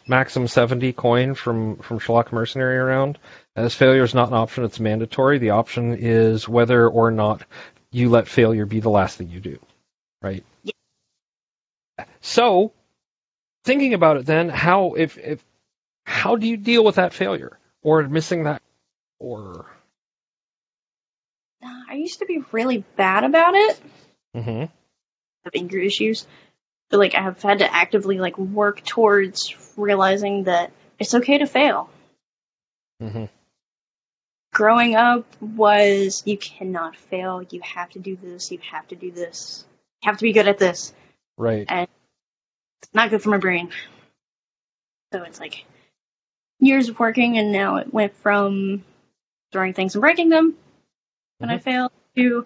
Maxim 70 coin from, from Schlock Mercenary around. As failure is not an option, it's mandatory. The option is whether or not you let failure be the last thing you do, right? So, thinking about it then, how, if, if, how do you deal with that failure or missing that or Uh, I used to be really bad about it. hmm have anger issues. But like I have had to actively like work towards realizing that it's okay to fail. hmm Growing up was you cannot fail, you have to do this, you have to do this. Have to be good at this. right And It's not good for my brain. So it's like years of working and now it went from throwing things and breaking them when I mm-hmm. failed to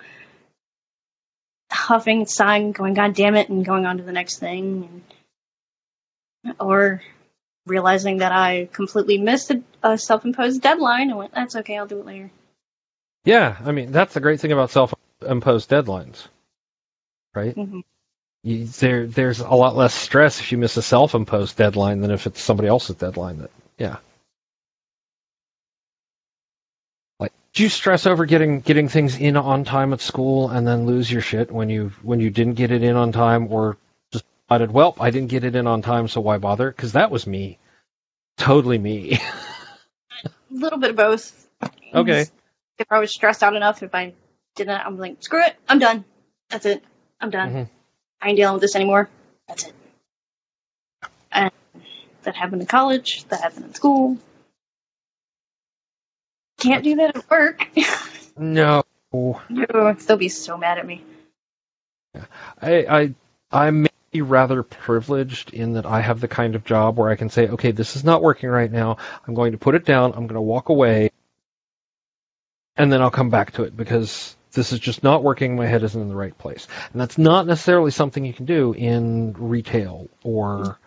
huffing, and sighing, going, God damn it, and going on to the next thing. And, or realizing that I completely missed a, a self imposed deadline and went, that's okay, I'll do it later. yeah i mean that's the great thing about self-imposed deadlines right Mhm. you, there there's a lot less stress if you miss a self-imposed deadline than if it's somebody else's deadline that yeah like do you stress over getting getting things in on time at school and then lose your shit when you when you didn't get it in on time or just decided well i didn't get it in on time so why bother because that was me totally me A little bit of both. okay If I was stressed out enough, if I didn't, I'm like, screw it, I'm done. That's it. I'm done. Mhm. I ain't dealing with this anymore. That's it. And that happened in college. That happened in school. Can't do that at work. no They'll be so mad at me. I, I I may be rather privileged in that I have the kind of job where I can say, okay, this is not working right now. I'm going to put it down. I'm going to walk away, and then I'll come back to it because this is just not working. My head isn't in the right place, and that's not necessarily something you can do in retail or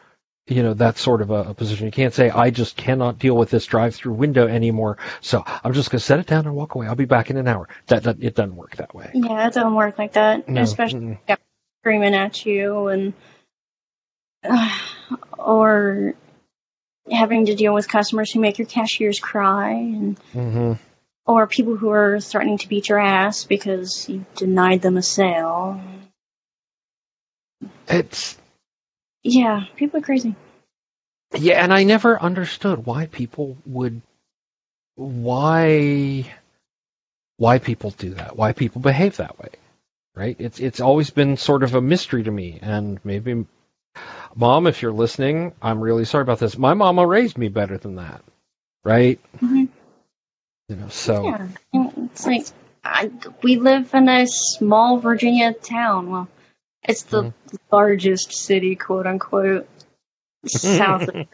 you know that sort of a, a position. You can't say I just cannot deal with this drive-through window anymore, so I'm just going to set it down and walk away. I'll be back in an hour. That, that it doesn't work that way. Yeah, it doesn't work like that. No. Especially Mm-mm. screaming at you and or having to deal with customers who make your cashiers cry and Mhm. Or people who are threatening to beat your ass because you denied them a sale. It's Yeah, people are crazy. Yeah, and I never understood why people would why why people do that, why people behave that way. Right? It's it's always been sort of a mystery to me and maybe mom if you're listening, I'm really sorry about this. My mama raised me better than that. Right? Mhm. You know, so Yeah, it's like I, we live in a small Virginia town. Well, it's the Mhm. largest city, quote unquote, south. of,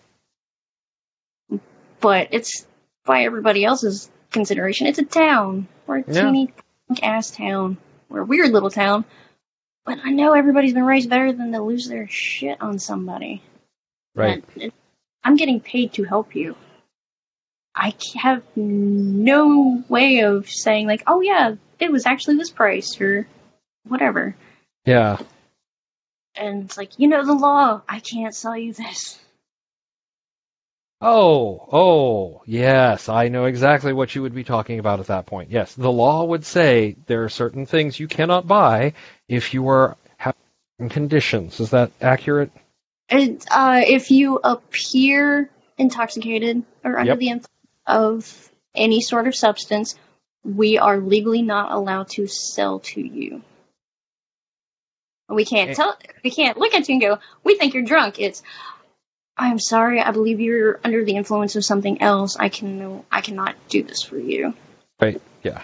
but it's by everybody else's consideration, it's a town. We're a Yeah. teeny ass town. We're a weird little town. But I know everybody's been raised better than to lose their shit on somebody. right. It, I'm getting paid to help you. I have no way of saying like, oh yeah, it was actually this price or whatever. Yeah. And it's like, you know the law. I can't sell you this. Oh, oh, yes, I know exactly what you would be talking about at that point. Yes, the law would say there are certain things you cannot buy if you are having conditions. Is that accurate? And uh, if you appear intoxicated or under Yep. the influence of any sort of substance, we are legally not allowed to sell to you. We can't Eh. tell. We can't look at you and go, "We think you're drunk." It's, "I'm sorry. I believe you're under the influence of something else. I can. I cannot do this for you." Right. Yeah.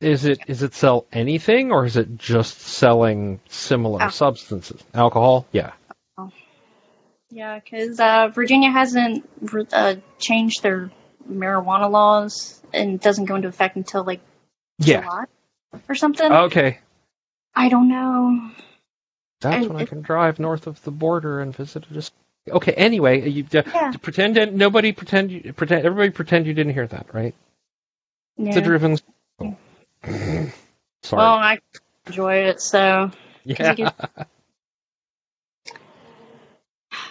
Is it is it sell anything or is it just selling similar Al- substances? Alcohol? Yeah. Yeah, because uh, Virginia hasn't uh, changed their marijuana laws and doesn't go into effect until like Yeah. July or something. Okay. I don't know. That's And when I can drive north of the border and visit a Okay, anyway, you uh, Yeah. pretend nobody pretend you pretend everybody pretend you didn't hear that, right? It's a Yeah. driven Sorry. Well, I enjoy it, so yeah.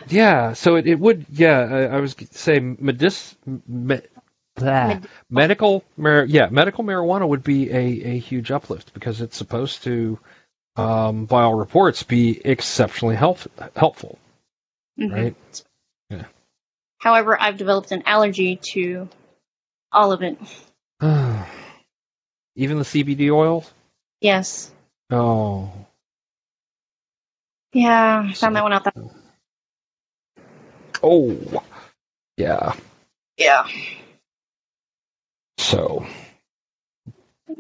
you yeah, so it, it would yeah, I, I was gonna say medis me. Med- medical mar- yeah, medical marijuana would be a, a huge uplift because it's supposed to um, by all reports be exceptionally help, helpful, mhm. right? Yeah. However, I've developed an allergy to all of it. Even the CBD oils? Yes. Oh. Yeah, I found that one out. That- Oh. Yeah. yeah. So,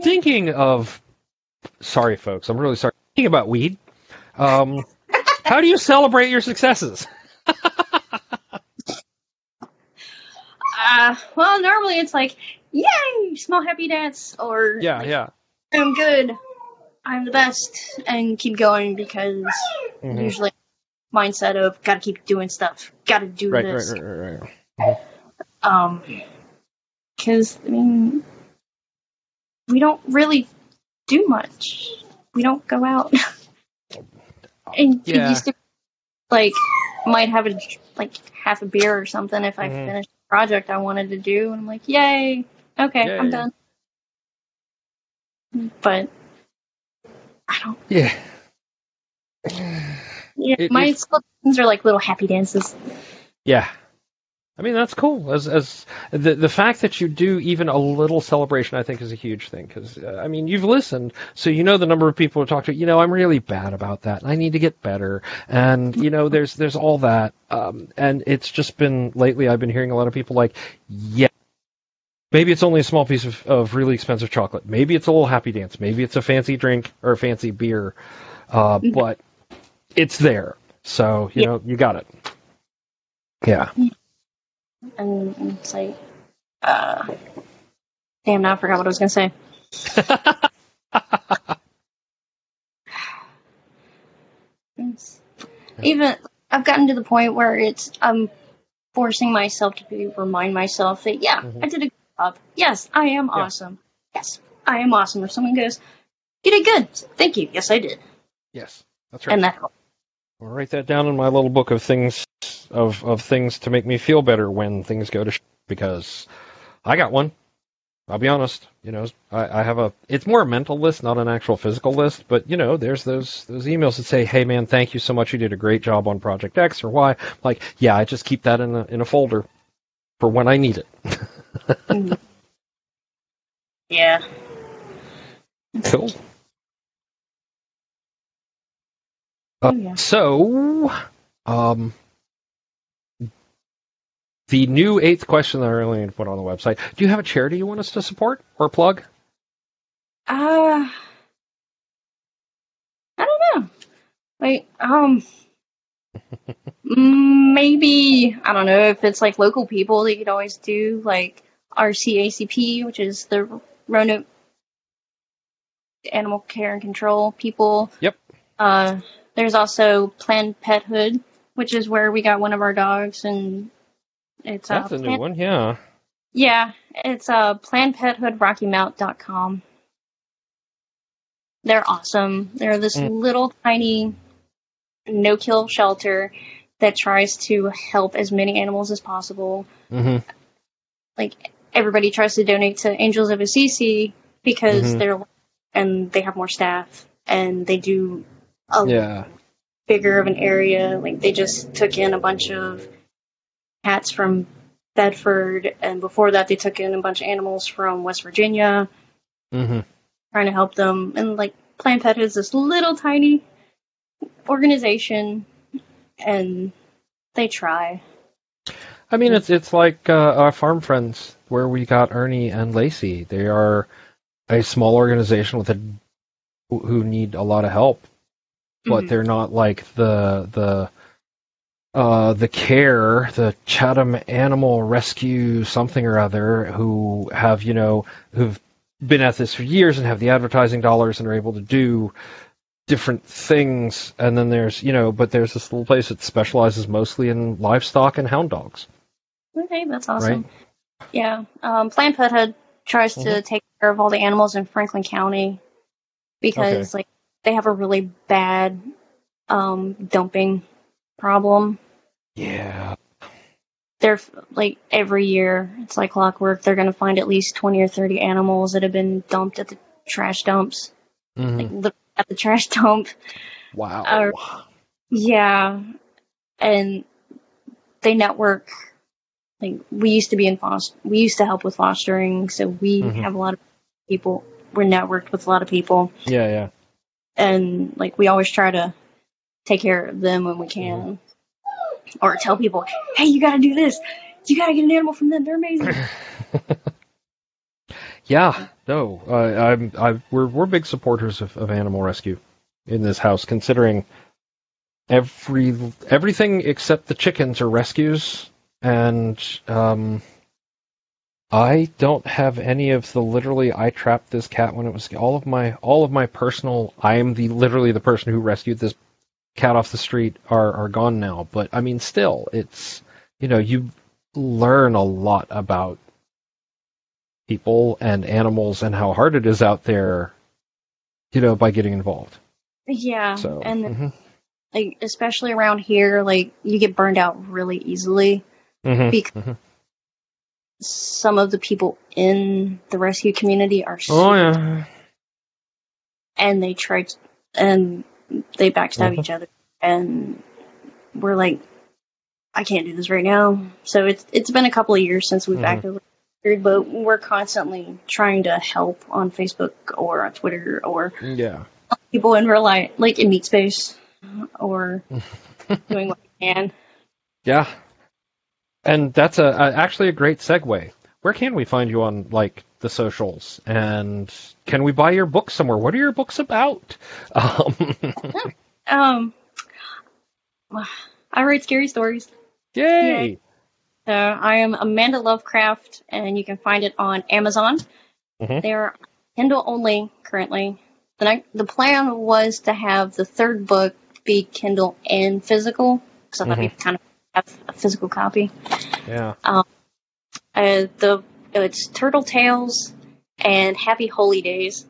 thinking of, sorry, folks, I'm really sorry. Thinking about weed. Um, how do you celebrate your successes? Uh, well, normally it's like, yay, small happy dance, or Yeah, like, yeah. I'm good, I'm the best, and keep going because Mhm. usually mindset of gotta keep doing stuff, gotta do Right, right, this. right, right, right. Um, because I mean, we don't really do much. We don't go out, and Yeah. used to like might have a like half a beer or something if I Mhm. finished a project I wanted to do, and I'm like, yay, okay, Yay. I'm done. But I don't. Yeah. Yeah, It- my celebrations are like little happy dances. Yeah. I mean that's cool. As as the the fact that you do even a little celebration, I think, is a huge thing. Because uh, I mean, you've listened, so you know the number of people who talk to. You know, I'm really bad about that. and I need to get better. And you know, there's there's all that. Um, and it's just been lately. I've been hearing a lot of people like, yeah. Maybe it's only a small piece of, of really expensive chocolate. Maybe it's a little happy dance. Maybe it's a fancy drink or a fancy beer. Uh, Mhm. but it's there. So, you Yeah. know, you got it. Yeah. And, and it's like, uh, damn, now I forgot what I was gonna say. Even I've gotten to the point where it's I'm forcing myself to be, remind myself that yeah, Mhm. I did a good job. Yes, I am Yeah. awesome. Yes, I am awesome. If someone goes, "You did good," thank you. Yes, I did, Yes, that's right. and that helped. I'll write that down in my little book of things of of things to make me feel better when things go to sh- because I got one. I'll be honest. You know, I, I have a. It's more a mental list, not an actual physical list. But you know, there's those those emails that say, "Hey, man, thank you so much. You did a great job on Project X or Y." Like, yeah, I just keep that in a in a folder for when I need it. Yeah. Cool. Oh, yeah. So, um, the new eighth question that I really need to put on the website. Do you have a charity you want us to support or plug? Uh, I don't know. Like, um, maybe I don't know if it's like local people. They could always do like RCACP, which is the Roanoke Animal Care and Control people. Yep. Uh, there's also Planned Pethood, which is where we got one of our dogs, and it's That's uh, a new Planned- one, yeah. Yeah, it's uh, PlannedPethoodRockyMount.com. They're awesome. They're this Mm. little tiny no-kill shelter that tries to help as many animals as possible. hmm Like everybody tries to donate to Angels of Assisi because Mhm. they're and they have more staff and they do a Yeah. bigger of an area. Like they just took in a bunch of cats from Bedford, and before that, they took in a bunch of animals from West Virginia, hmm trying to help them. And like Planned Pethood is this little tiny organization, and they try. I mean, it's it's like uh, our farm friends where we got Ernie and Lacey. They are a small organization with a who need a lot of help, but they're not like the the uh, the care, the Chatham Animal Rescue something or other, who have you know who've been at this for years and have the advertising dollars and are able to do different things. And then there's you know, but there's this little place that specializes mostly in livestock and hound dogs. Okay, that's awesome. Right? Yeah, um, Planned Pethood tries to Mhm. take care of all the animals in Franklin County because like they have a really bad um, dumping problem. Yeah. they're like every year it's like clockwork they're going to find at least 20 or 30 animals that have been dumped at the trash dumps hmm like at the trash dump Wow. Uh, yeah and they network like we used to be in foster we used to help with fostering so we Mhm. have a lot of people we're networked with a lot of people yeah, yeah. And like we always try to take care of them when we can. Or tell people hey you got to do this. You got to get an animal from them. They're amazing. Yeah, no, uh, I'm, I, we're we're big supporters of, of animal rescue in this house, considering every everything except the chickens are rescues, and um, I don't have any of the literally I trapped this cat when it was all of my all of my personal. I am the literally the person who rescued this cat off the street are are gone now, but I mean, still, it's you know you learn a lot about people and animals and how hard it is out there, you know, by getting involved. Yeah, So, and mhm, like especially around here, like you get burned out really easily. mhm, bec- mhm. Some of the people in the rescue community are, s- oh yeah, and they try to, and they backstab Mhm. each other, and we're like, I can't do this right now. So it's it's been a couple of years since we've Mhm. actively, but we're constantly trying to help on Facebook or on Twitter or yeah. people in real life, like in Meat Space, or doing what we can. Yeah. And that's a, a actually a great segue. Where can we find you on like the socials? And can we buy your book somewhere? What are your books about? Um, Um, I write scary stories. yay! So I am Amanda Lovecraft, and you can find it on Amazon. Mhm. They are Kindle only currently. The the plan was to have the third book be Kindle and physical, because I thought we kind of have a physical copy. Yeah. Uh, the it's Turtle Tales and Happy Holy Days.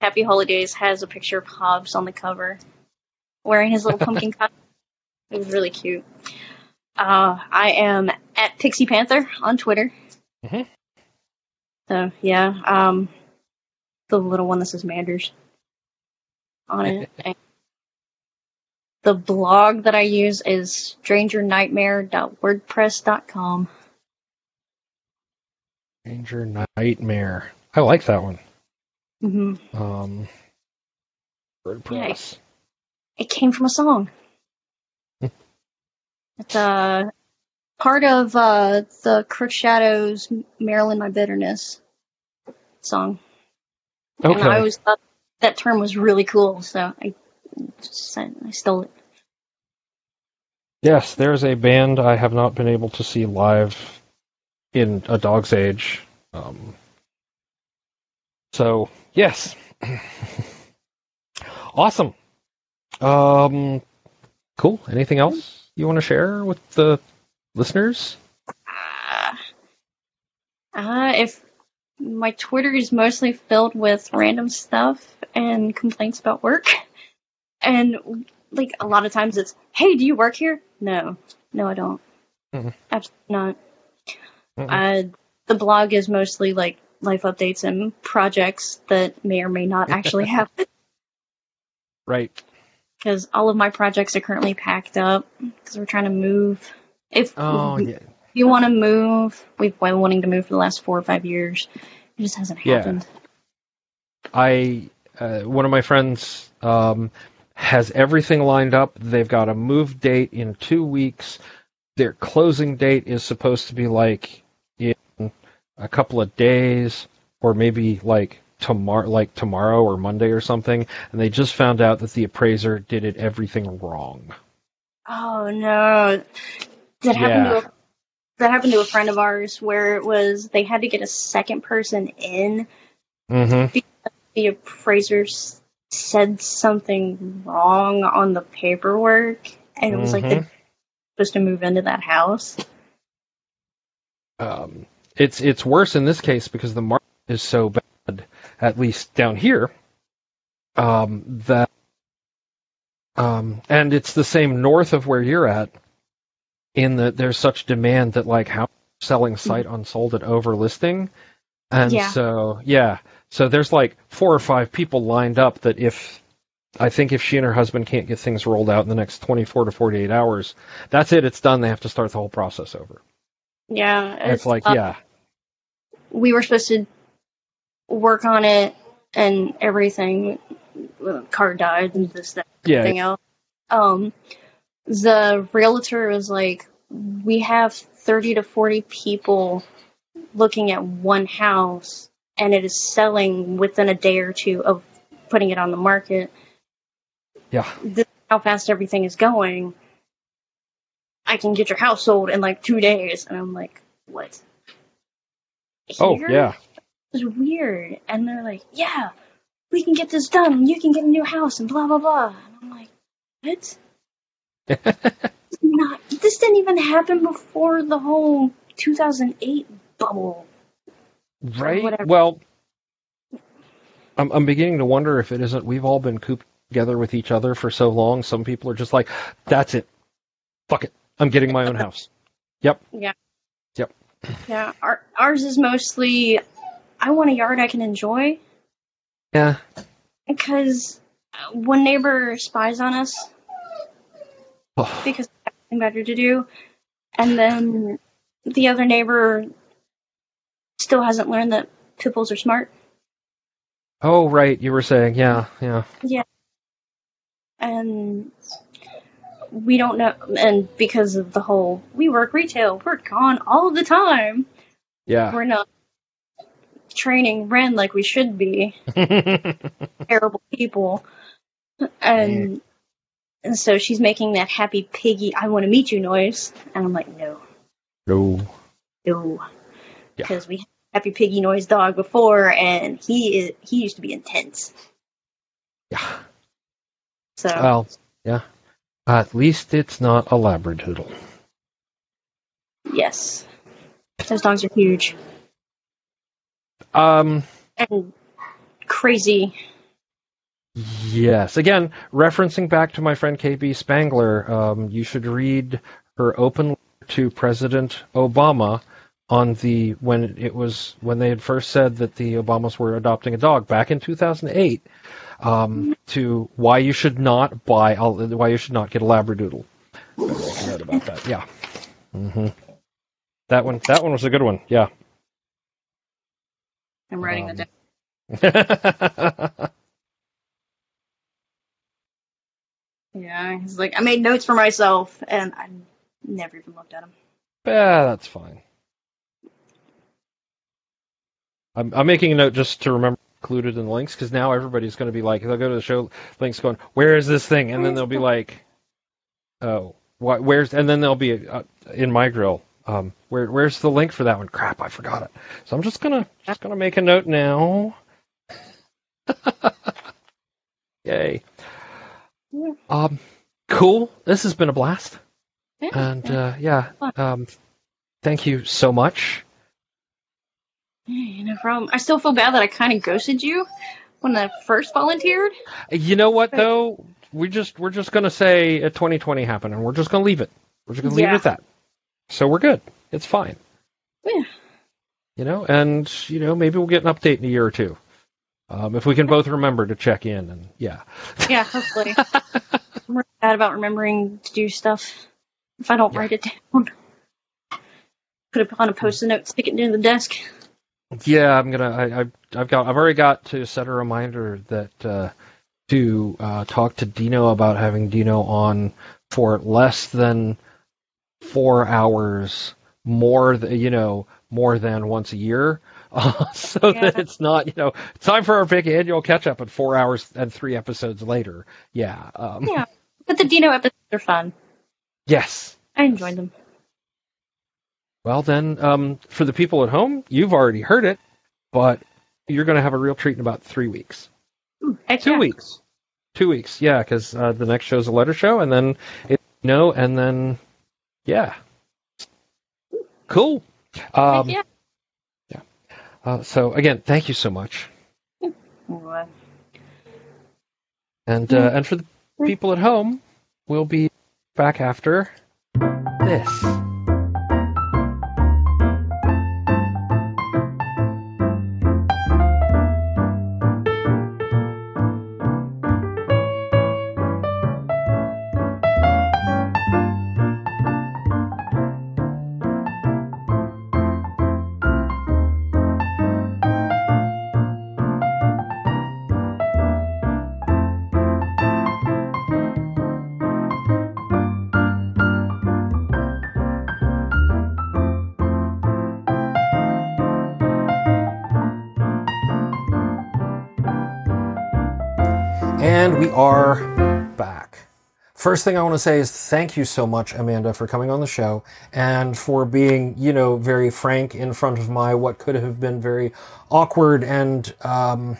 Happy Holidays has a picture of Hobbs on the cover, wearing his little pumpkin costume. It was really cute. Uh, I am at Pixie Panther on Twitter. Mhm. So yeah, um, the little one that says Manders on it. The blog that I use is strangernightmare.wordpress.com. Ranger Nightmare. I like that one. hmm Um, WordPress. It came from a song. It's uh part of uh the Crook Shadows Marilyn My Bitterness song. Okay. And I always thought that term was really cool, so I I stole it. Yes, there's a band I have not been able to see live in a dog's age. Um, so yes, awesome. Um, cool. Anything else you want to share with the listeners? Uh, uh, if my Twitter is mostly filled with random stuff and complaints about work, and like a lot of times it's, "Hey, do you work here?" No, no, I don't. Mhm. Absolutely not. Mhm. Uh, the blog is mostly like life updates and projects that may or may not actually happen Right. because all of my projects are currently packed up because we're trying to move. If Oh yeah. you want to move, we've been wanting to move for the last four or five years. It just hasn't happened. Yeah. I uh, one of my friends um, has everything lined up. They've got a move date in two weeks. Their closing date is supposed to be like in a couple of days, or maybe like tomorrow, like tomorrow or Monday or something. And they just found out that the appraiser did it everything wrong. Oh no, that happened Yeah. to a, that happened to a friend of ours where it was they had to get a second person in. Mm-hmm. The appraiser s- said something wrong on the paperwork, and it was like Mhm. they're supposed to move into that house. um, it's it's worse in this case because the market is so bad, at least down here, um, that um, and it's the same north of where you're at. In that there's such demand that like how selling site unsold at over listing, and Yeah. so yeah, so there's like four or five people lined up that if I think if she and her husband can't get things rolled out in the next 24 to 48 hours, that's it. It's done. They have to start the whole process over. Yeah, And it's like uh, yeah. we were supposed to work on it and everything. Well, Car died and this that Yeah, everything else. Um, the realtor was like, "We have thirty to forty people looking at one house, and it is selling within a day or two of putting it on the market. Yeah. This is how fast everything is going. I can get your house sold in like two days." And I'm like, "What?" Oh, yeah. It was weird. And they're like, yeah, we can get this done. You can get a new house and blah, blah, blah. And I'm like, what? Not, this didn't even happen before the whole 2008 bubble. Right. whatever. Well, I'm I'm beginning to wonder if it isn't we've all been cooped together with each other for so long. Some people are just like, that's it. Fuck it. I'm getting my own house. Yep. Yeah, Yep. Yeah. our, ours is mostly, I want a yard I can enjoy. Yeah. Because one neighbor spies on us because they have nothing better to do. And then the other neighbor still hasn't learned that bulls are smart. oh, right. You were saying, yeah, yeah. Yeah. And we don't know and because of the whole we work retail we're gone all the time Yeah. we're not training ren like we should be terrible people and mm. and so she's making that happy piggy i want to meet you noise and i'm like no no. no Yeah. because we had happy piggy noise dog before and he is he used to be intense Yeah. so Well, yeah. At least it's not a labradoodle. yes those dogs are huge Um. and crazy. Yes. Again, referencing back to my friend KB Spangler, um, you should read her open letter to President Obama on the when it was when they had first said that the Obamas were adopting a dog back in 2008. Um, to why you should not buy why you should not get a Labradoodle. I about that. Yeah. hmm That one. That one was a good one. Yeah. I'm writing Um, that down. Yeah, he's like, I made notes for myself, and I'm Never even looked at them. Yeah, that's fine. I'm, I'm making a note just to remember included in the links because now everybody's going to be like, they'll go to the show links going, where is this thing? And then they'll be like, oh, what, where's, and then they'll be uh, in my grill. Um, where, where's the link for that one? Crap, I forgot it. So I'm just gonna, just gonna make a note now. Yay. Um, cool. This has been a blast. Yeah, And yeah. uh, yeah, um, thank you so much. Yeah, no problem. I still feel bad that I kind of ghosted you when I first volunteered. You know what though? We just we're just gonna say a 2020 happened, and we're just gonna leave it. We're just gonna leave Yeah. it at that. So we're good. It's fine. Yeah. You know, and you know maybe we'll get an update in a year or two, um, if we can both remember to check in. And yeah, Yeah, hopefully. I'm really bad about remembering to do stuff if I don't Yeah. write it down. Put it on a post-it note, stick it near the desk. Yeah, I'm gonna. I, I've I've got I've already got to set a reminder that uh, to uh, talk to Dino about having Dino on for less than four hours more than you know more than once a year uh, so Yeah. that it's not you know time for our big annual catch up at four hours and three episodes later yeah um, Yeah. But the Dino episodes are fun. yes I enjoyed them. Well then um, for the people at home you've already heard it but you're going to have a real treat in about three weeks Ooh, two yeah. weeks two weeks yeah because uh, the next show is a letter show and then it you know and then yeah cool um, yeah. uh, so again thank you so much And uh, and for the people at home, we'll be back after this. Are back. First thing I want to say is thank you so much, Amanda, for coming on the show and for being, you know, very frank in front of my what could have been very awkward and um,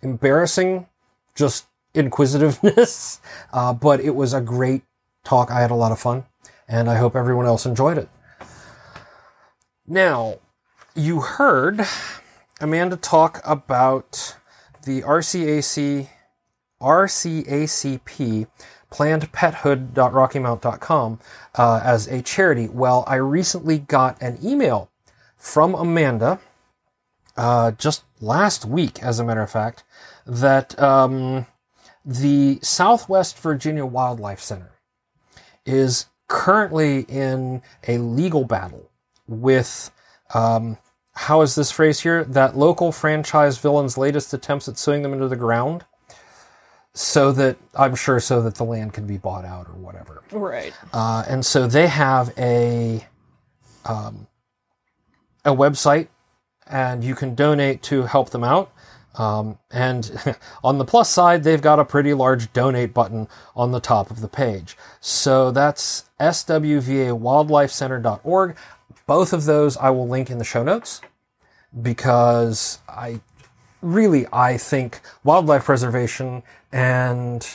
embarrassing, just inquisitiveness. Uh, but it was a great talk. I had a lot of fun, and I hope everyone else enjoyed it. Now, you heard Amanda talk about the RCAC RCACP plannedpethood.rockymount.com uh, as a charity. Well, I recently got an email from Amanda uh, just last week, as a matter of fact, that um, the Southwest Virginia Wildlife Center is currently in a legal battle with um, how is this phrase here? That local franchise villain's latest attempts at suing them into the ground, so that I'm sure so that the land can be bought out or whatever. Right. Uh, and so they have a um, a website, and you can donate to help them out. Um, and on the plus side, they've got a pretty large donate button on the top of the page. So that's swvawildlifecenter.org. Both of those I will link in the show notes because I really I think wildlife preservation and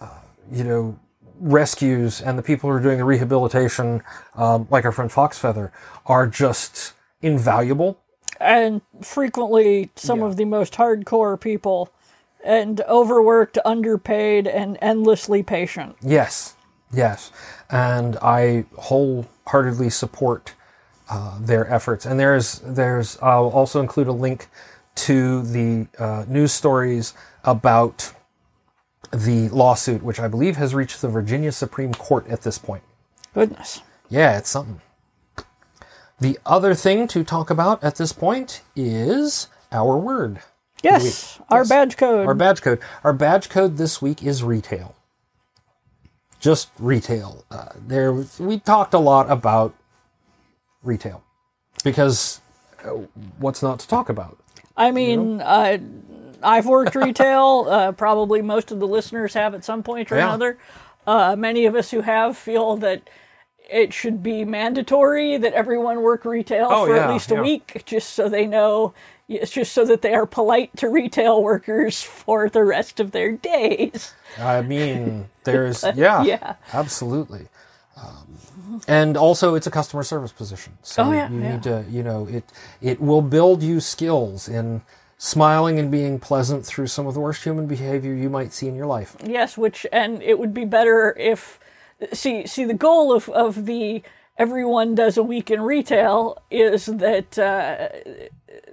uh, you know rescues and the people who are doing the rehabilitation, um, like our friend Foxfeather, are just invaluable. And frequently some Yeah. of the most hardcore people and overworked, underpaid, and endlessly patient. Yes, yes, and I wholeheartedly support uh, their efforts. And there's there's I'll also include a link to the uh, news stories about the lawsuit, which I believe has reached the Virginia Supreme Court at this point. Goodness. Yeah, it's something. The other thing to talk about at this point is our word, Yes, our Yes. badge code. our badge code. Our badge code this week is retail. just retail. Uh, there, we talked a lot about retail because uh, what's not to talk about? I mean, uh, I've worked retail. uh, probably most of the listeners have at some point or Yeah. another. Uh, many of us who have feel that it should be mandatory that everyone work retail Oh, for yeah, at least a yeah. week, just so they know. It's just so that they are polite to retail workers for the rest of their days. I mean, there's yeah, Yeah. absolutely. Um, and also, it's a customer service position, so Oh, yeah, you yeah. need to, you know, it it will build you skills in smiling and being pleasant through some of the worst human behavior you might see in your life. Yes, which and it would be better if see see the goal of of the everyone does a week in retail is that uh,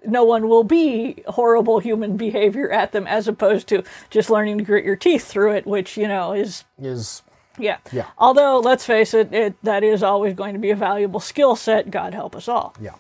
no one will be horrible human behavior at them as opposed to just learning to grit your teeth through it which you know is Is yeah Yeah. although let's face it, it that is always going to be a valuable skill set god help us all Yeah.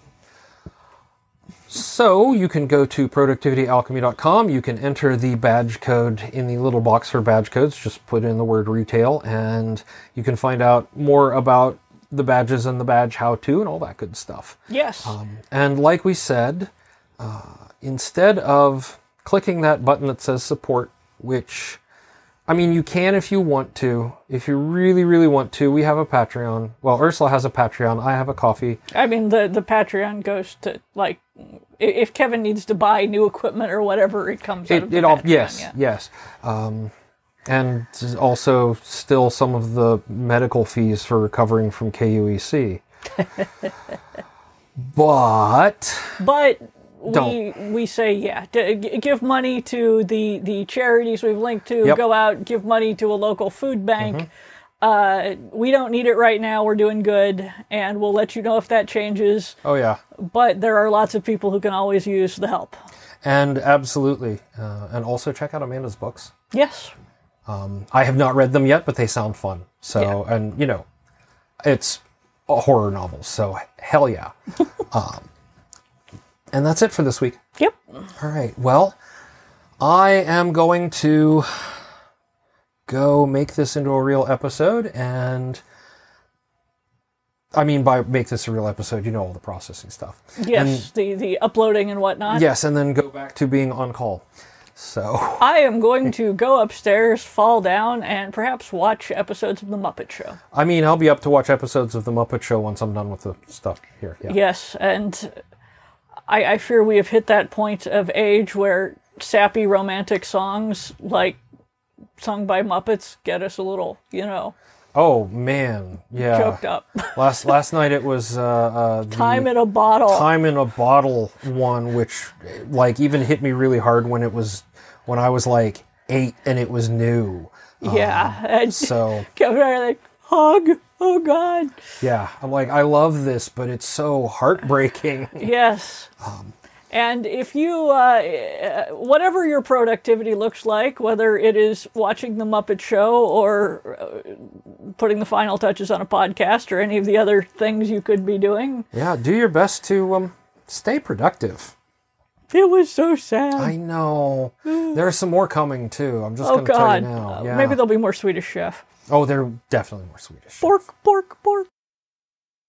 So you can go to productivityalchemy.com. You can enter the badge code in the little box for badge codes. Just put in the word retail, and you can find out more about the badges and the badge how to and all that good stuff. yes And like we said, uh, instead of clicking that button that says support, which I mean, you can if you want to. If you really, really want to, we have a Patreon. Well, Ursula has a Patreon. I have a coffee. I mean, the the Patreon goes to like if Kevin needs to buy new equipment or whatever, it comes out of it, the it all yes yeah. yes um, and also still some of the medical fees for recovering from KUEC. but But we Don't. we say yeah, d- give money to the the charities we've linked to. Yep. Mm-hmm. Go out, give money to a local food bank. Uh, we don't need it right now. We're doing good, and we'll let you know if that changes. oh yeah, But there are lots of people who can always use the help. and absolutely, uh, and also check out Amanda's books. Yes. I have not read them yet, but they sound fun. So, and you know, it's a horror novel, so hell yeah. um, and that's it for this week. Yep. All right. Well, I am going to go make this into a real episode, and I mean by make this a real episode, you know all the processing stuff. Yes. the the uploading and whatnot. Yes, and then go back to being on call. So, I am going to go upstairs, fall down, and perhaps watch episodes of The Muppet Show. I mean, I'll be up to watch episodes of the Muppet Show once I'm done with the stuff here. Yeah. Yes, and I, I fear we have hit that point of age where sappy romantic songs like sung by Muppets get us a little, you know, Oh man, yeah. choked up. last last night it was uh, uh, Time in a bottle. time in a bottle one, which like even hit me really hard when it was when I was like eight and it was new. yeah, and So are like hug. Oh God. yeah, I'm like I love this, but it's so heartbreaking. Yes. and if you, uh, uh, whatever your productivity looks like, whether it is watching the Muppet Show or uh, putting the final touches on a podcast or any of the other things you could be doing, yeah, do your best to um, stay productive. it was so sad. I know there's some more coming too. I'm just oh gonna tell you now. Uh, Yeah. Maybe there'll be more Swedish Chef. oh, they're definitely more Swedish. Pork, pork, pork.